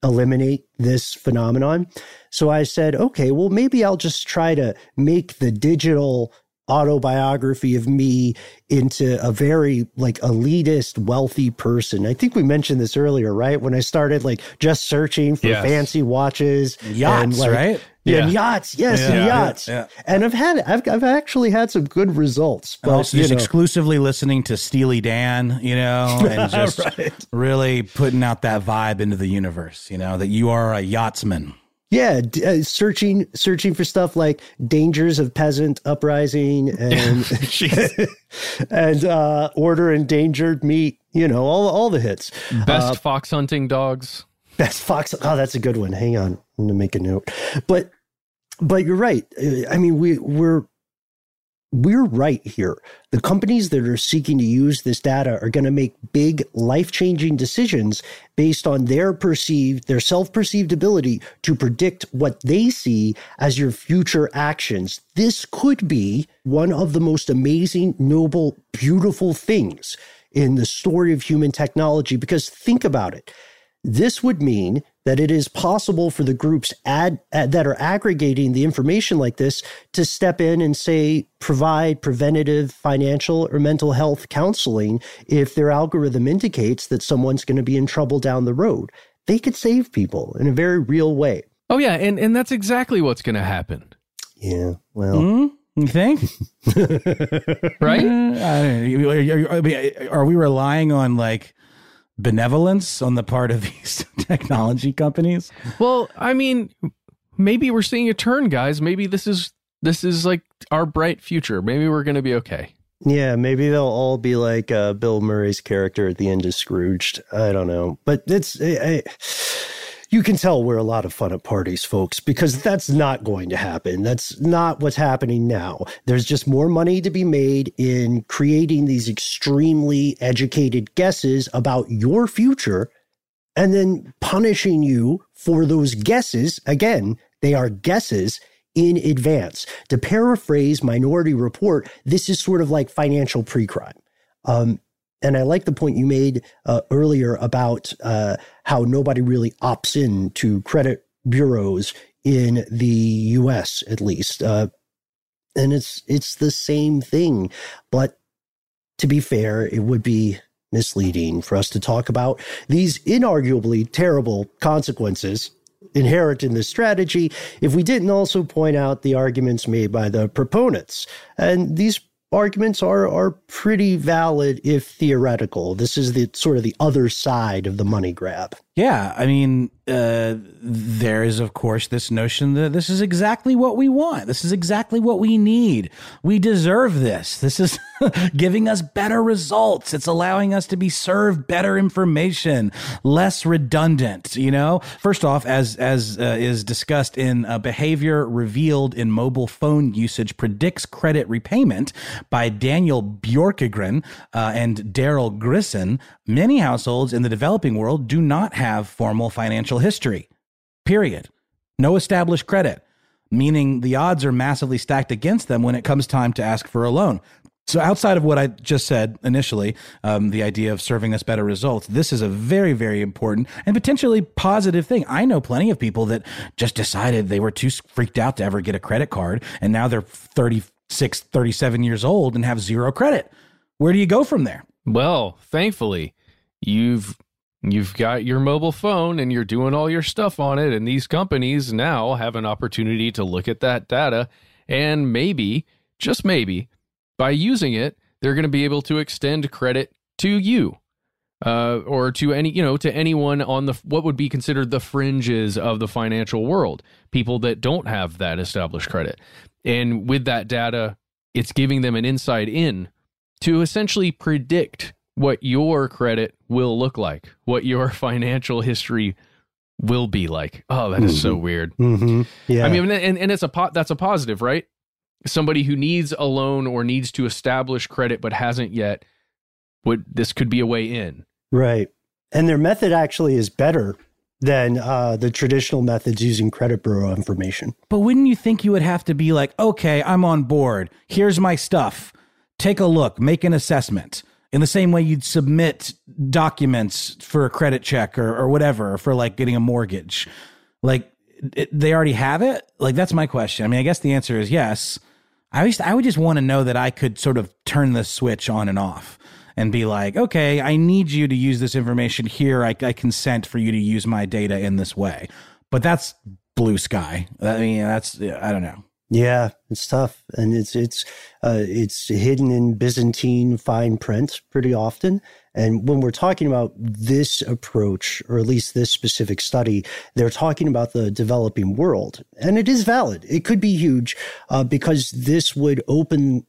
eliminate this phenomenon. So I said, okay, well, maybe I'll just try to make the digital autobiography of me into a very like elitist wealthy person. I think we mentioned this earlier, right? When I started like just searching for Yes. fancy watches, Yachts, and, like, right? Yeah, and yachts. Yes, Yeah. and yachts. Yeah. And I've had I've I've actually had some good results. And But also you just know, exclusively listening to Steely Dan, you know, and just Right. really putting out that vibe into the universe, you know, that you are a yachtsman. Yeah, uh, searching searching for stuff like dangers of peasant uprising and and uh, order endangered meat. You know, all all the hits. Best Uh, fox hunting dogs. Best Fox. Oh, that's a good one. Hang on, I'm gonna make a note. But but you're right. Uh, I mean, we we're we're right here. The companies that are seeking to use this data are going to make big life-changing decisions based on their perceived, their self-perceived ability to predict what they see as your future actions. This could be one of the most amazing, noble, beautiful things in the story of human technology because think about it. This would mean that it is possible for the groups ad, ad- that are aggregating the information like this to step in and say provide preventative financial or mental health counseling if their algorithm indicates that someone's going to be in trouble down the road. They could save people in a very real way. Oh yeah, and and that's exactly what's going to happen. Yeah. Well, Mm-hmm. You think? Right? Uh, I don't know. Are, are- I mean, are we relying on like benevolence on the part of these technology companies? Well, I mean, maybe we're seeing a turn, guys. Maybe this is this is like our bright future. Maybe we're going to be okay. Yeah, maybe they'll all be like uh, Bill Murray's character at the end of Scrooged. I don't know, but it's I, I- you can tell we're a lot of fun at parties, folks, because that's not going to happen. That's not what's happening now. There's just more money to be made in creating these extremely educated guesses about your future and then punishing you for those guesses. Again, they are guesses in advance. To paraphrase Minority Report, this is sort of like financial pre crime. Um, and I like the point you made uh, earlier about uh, how nobody really opts in to credit bureaus in the U.S. at least, uh, and it's it's the same thing. But to be fair, it would be misleading for us to talk about these inarguably terrible consequences inherent in this strategy if we didn't also point out the arguments made by the proponents. And these arguments are are pretty valid if theoretical. This is the sort of the other side of the money grab. Yeah, I mean, uh, there is of course this notion that this is exactly what we want. This is exactly what we need. We deserve this. This is giving us better results. It's allowing us to be served better information, less redundant. You know, first off, as as uh, is discussed in uh, behavior revealed in mobile phone usage predicts credit repayment by Daniel Bjorkegren uh, and Darrell Grissen. Many households in the developing world do not have have formal financial history. Period. No established credit, meaning the odds are massively stacked against them when it comes time to ask for a loan. So, outside of what I just said initially, um, the idea of serving us better results, this is a very, very important and potentially positive thing. I know plenty of people that just decided they were too freaked out to ever get a credit card, and now they're 36, 37 years old and have zero credit. Where do you go from there? Well, thankfully, you've You've got your mobile phone and you're doing all your stuff on it. And these companies now have an opportunity to look at that data. And maybe, just maybe, by using it, they're going to be able to extend credit to you. Uh, or to any, you know, to anyone on the what would be considered the fringes of the financial world, people that don't have that established credit. And with that data, it's giving them an insight in to essentially predict what your credit will look like, what your financial history will be like. Oh, that is mm-hmm. so weird. Mm-hmm. Yeah. I mean, and, and it's a po- that's a positive, right? Somebody who needs a loan or needs to establish credit but hasn't yet, would this could be a way in. Right. And their method actually is better than uh, the traditional methods using credit bureau information. But wouldn't you think you would have to be like, okay, I'm on board. Here's my stuff. Take a look, make an assessment in the same way you'd submit documents for a credit check or, or whatever for like getting a mortgage. Like it, they already have it? Like that's my question. I mean i guess the answer is yes. I used i would just want to know that i could sort of turn the switch on and off and be like okay i need you to use this information here. I, I consent for you to use my data in this way. But that's blue sky. I mean that's i don't know yeah, it's tough, and it's it's uh, it's hidden in Byzantine fine print pretty often. And when we're talking about this approach, or at least this specific study, they're talking about the developing world, and it is valid. It could be huge uh, because this would open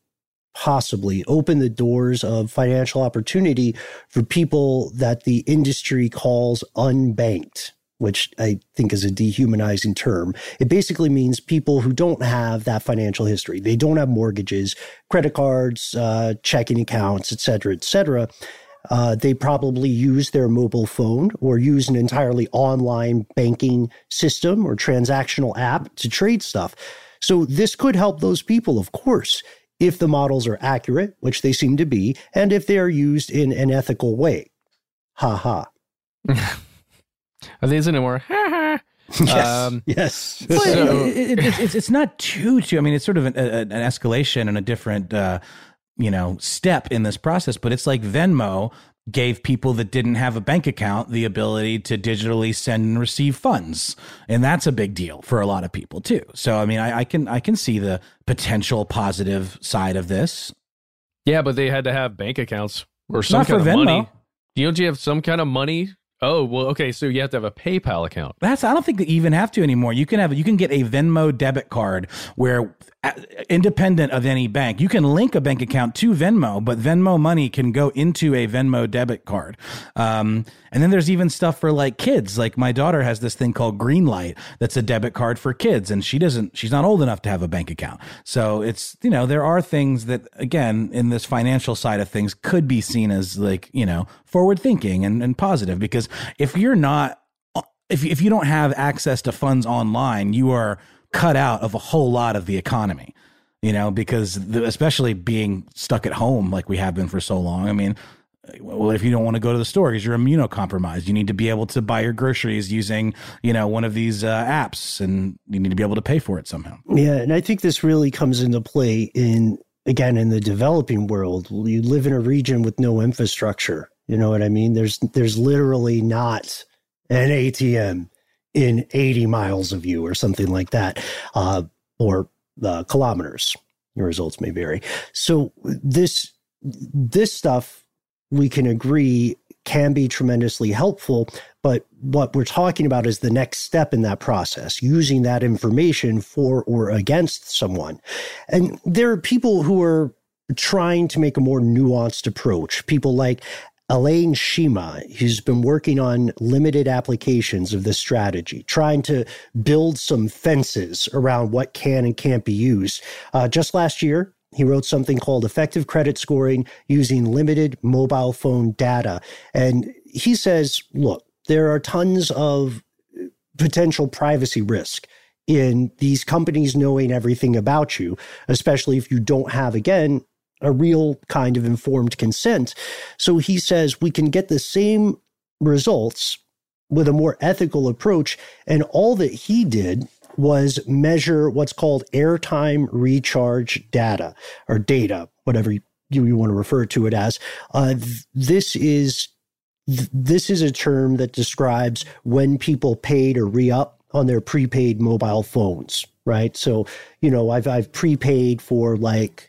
possibly open the doors of financial opportunity for people that the industry calls unbanked which I think is a dehumanizing term. It basically means people who don't have that financial history. They don't have mortgages, credit cards, uh, checking accounts, et cetera, et cetera. Uh, they probably use their mobile phone or use an entirely online banking system or transactional app to trade stuff. So this could help those people, of course, if the models are accurate, which they seem to be, and if they are used in an ethical way. Ha ha. Are these anymore? yes. Um, yes. So, it, it, it's, it's not too, too, I mean, it's sort of an, a, an escalation and a different, uh, you know, step in this process, but it's like Venmo gave people that didn't have a bank account the ability to digitally send and receive funds and that's a big deal for a lot of people too so i mean i, I can i can see the potential positive side of this yeah but they had to have bank accounts or some Not kind of Venmo. money you don't you have some kind of money Oh well, okay. So you have to have a PayPal account. That's I don't think they even have to anymore. You can have you can get a Venmo debit card where independent of any bank, you can link a bank account to Venmo, but Venmo money can go into a Venmo debit card. Um, and then there's even stuff for like kids. Like my daughter has this thing called Greenlight that's a debit card for kids, and she doesn't. She's not old enough to have a bank account. So it's you know there are things that again in this financial side of things could be seen as like you know forward thinking and, and positive because if you're not if if you don't have access to funds online, you are cut out of a whole lot of the economy. You know, because the, especially being stuck at home like we have been for so long. I mean, well, if you don't want to go to the store because you're immunocompromised, you need to be able to buy your groceries using, you know, one of these uh, apps, and you need to be able to pay for it somehow. Yeah, and I think this really comes into play in again in the developing world. You live in a region with no infrastructure. You know what I mean? There's there's literally not an ATM in 80 miles of you or something like that, uh, or uh, kilometers. Your results may vary. So this this stuff we can agree can be tremendously helpful. But what we're talking about is the next step in that process, using that information for or against someone. And there are people who are trying to make a more nuanced approach. People like Elaine Shema, who's been working on limited applications of this strategy, trying to build some fences around what can and can't be used. Uh, just last year, he wrote something called Effective Credit Scoring Using Limited Mobile Phone Data. And he says, look, there are tons of potential privacy risk in these companies knowing everything about you, especially if you don't have, again, a real kind of informed consent. So he says we can get the same results with a more ethical approach. And all that he did was measure what's called airtime recharge data or data, whatever you, you want to refer to it as. Uh, this is this is a term that describes when people paid or re-up on their prepaid mobile phones, right? So, you know, I've I've prepaid for like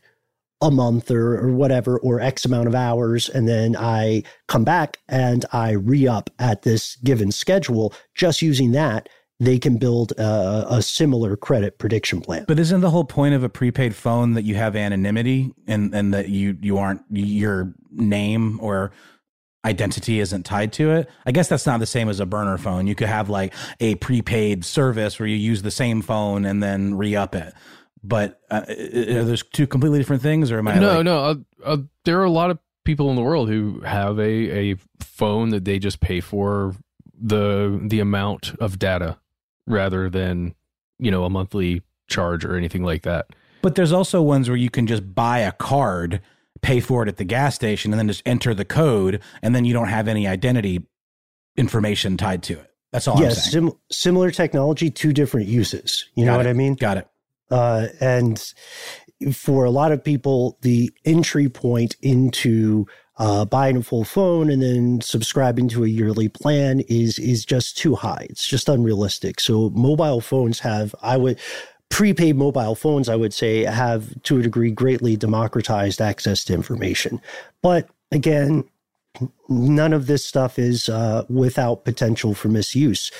a month or, or whatever, or X amount of hours. And then I come back and I re up at this given schedule. Just using that, they can build a, a, similar credit prediction plan. But isn't the whole point of a prepaid phone that you have anonymity and, and that you, you aren't your name or identity isn't tied to it. I guess that's not the same as a burner phone. You could have like a prepaid service where you use the same phone and then re up it but uh, are those two completely different things or am i no like- no uh, uh, there are a lot of people in the world who have a, a phone that they just pay for the the amount of data rather than you know a monthly charge or anything like that. But there's also ones where you can just buy a card pay for it at the gas station and then just enter the code and then you don't have any identity information tied to it. That's all yes sim- similar technology two different uses. You Got know it. what i mean? Got it uh, and for a lot of people, the entry point into uh, buying a full phone and then subscribing to a yearly plan is is just too high. It's just unrealistic. So mobile phones have, I would prepaid mobile phones, I would say, have to a degree greatly democratized access to information. But again, none of this stuff is uh, without potential for misuse.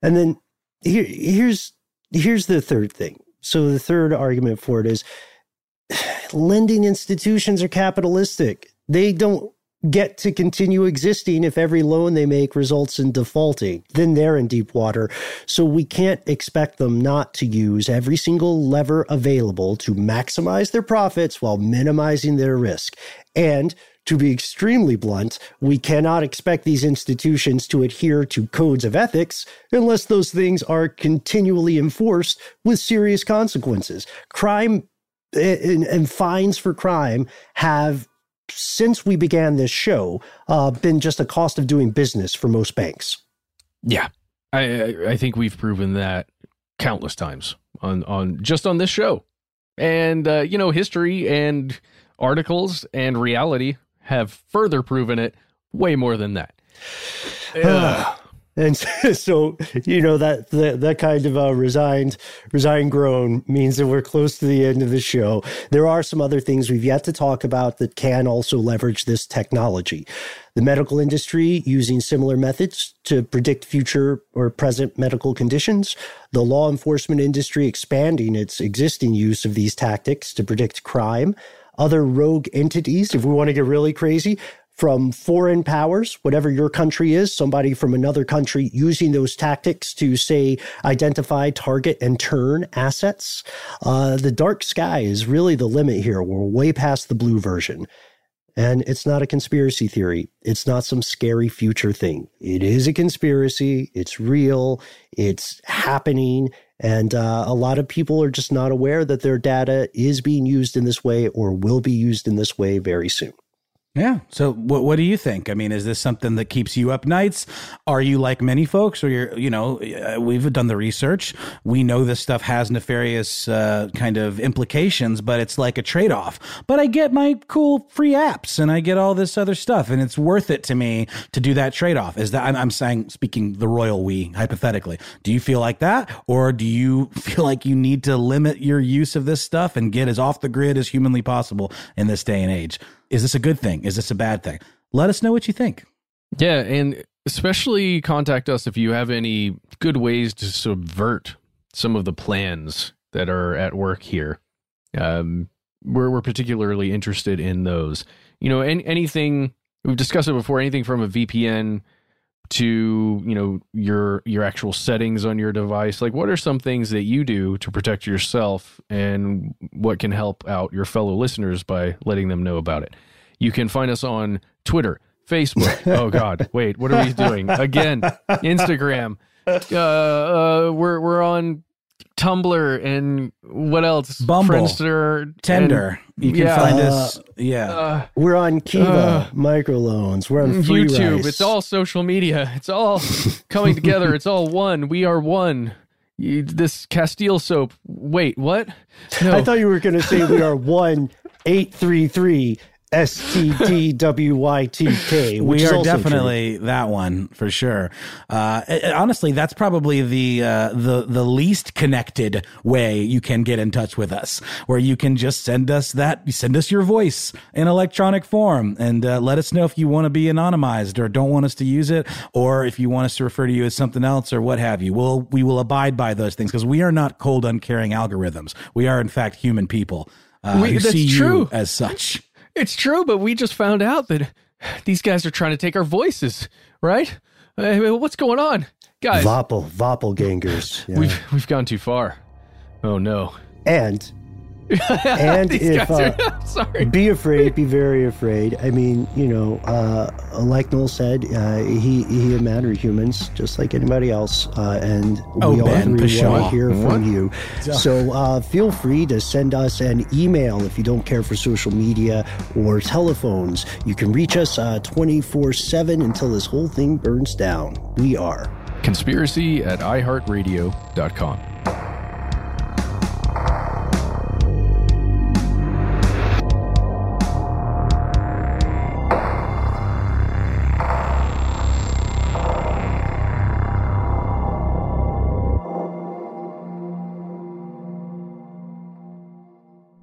And then here, here's here's the third thing. So the third argument for it is lending institutions are capitalistic. They don't get to continue existing if every loan they make results in defaulting. Then they're in deep water. So we can't expect them not to use every single lever available to maximize their profits while minimizing their risk. And to be extremely blunt, we cannot expect these institutions to adhere to codes of ethics unless those things are continually enforced with serious consequences. Crime and, and fines for crime have since we began this show, uh, been just a cost of doing business for most banks. Yeah, I I think we've proven that countless times on on just on this show, and uh, you know history and articles and reality have further proven it way more than that. Ugh. And so, you know, that that, that kind of a resigned resigned groan means that we're close to the end of the show. There are some other things we've yet to talk about that can also leverage this technology. The medical industry using similar methods to predict future or present medical conditions. The law enforcement industry expanding its existing use of these tactics to predict crime other rogue entities, if we want to get really crazy, from foreign powers, whatever your country is, somebody from another country using those tactics to, say, identify, target, and turn assets. Uh, the dark sky is really the limit here. We're way past the blue version. And it's not a conspiracy theory. It's not some scary future thing. It is a conspiracy. It's real. It's happening. And uh, a lot of people are just not aware that their data is being used in this way or will be used in this way very soon. Yeah. So what what do you think? I mean, is this something that keeps you up nights? Are you like many folks or you're, you know, uh, we've done the research. We know this stuff has nefarious uh, kind of implications, but it's like a trade-off. But I get my cool free apps and I get all this other stuff and it's worth it to me to do that trade-off. Is that I'm, I'm saying speaking the royal we hypothetically. Do you feel like that or do you feel like you need to limit your use of this stuff and get as off the grid as humanly possible in this day and age? Is this a good thing? Is this a bad thing? Let us know what you think. Yeah, and especially contact us if you have any good ways to subvert some of the plans that are at work here. Um, we're we're particularly interested in those. You know, any, anything we've discussed it before. Anything from a VPN to you know your your actual settings on your device? Like what are some things that you do to protect yourself and what can help out your fellow listeners by letting them know about it? You can find us on twitter facebook. Oh god. Wait what are we doing? Again instagram. Uh, uh we're we're on Tumblr and what else? Bumble, Friendster, Tinder. and- you can yeah. find us. Yeah. Uh, We're on Kiva, Uh, microloans. We're on free YouTube. rice. It's all social media. It's all coming together. It's all one. We are one. You, this Castile soap. Wait, what? No. I thought you were going to say we are one eight three three STDWYTK. we are also definitely that one for sure. Uh, it- it- honestly, that's probably the uh, the the least connected way you can get in touch with us, where you can just send us that, send us your voice in electronic form, and uh, let us know if you want to be anonymized or don't want us to use it, or if you want us to refer to you as something else or what have you. We'll we will abide by those things because we are not cold, uncaring algorithms. We are in fact human people uh, We- who that's see true. you as such. It's true, but we just found out that these guys are trying to take our voices, right? Uh, what's going on, guys? Voppel, Voppelgangers. Yeah. We've we've gone too far. Oh no. and and if guys uh, are- sorry. be afraid, be very afraid. I mean, you know, uh, like Noel said, uh, he he and Matt are humans, just like anybody else, uh, and Oh, we all Ben three Pashon. want to hear What? from you. So uh, feel free to send us an email if you don't care for social media or telephones. You can reach us twenty four seven until this whole thing burns down. We are. Conspiracy at iHeartRadio.com.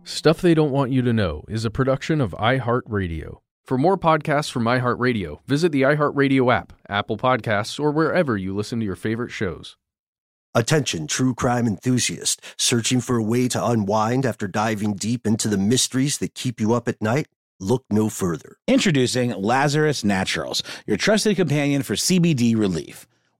Stuff They Don't Want You to Know is a production of iHeartRadio. For more podcasts from iHeartRadio, visit the iHeartRadio app, Apple Podcasts, or wherever you listen to your favorite shows. Attention, true crime enthusiast, searching for a way to unwind after diving deep into the mysteries that keep you up at night? Look no further. Introducing Lazarus Naturals, your trusted companion for CBD relief.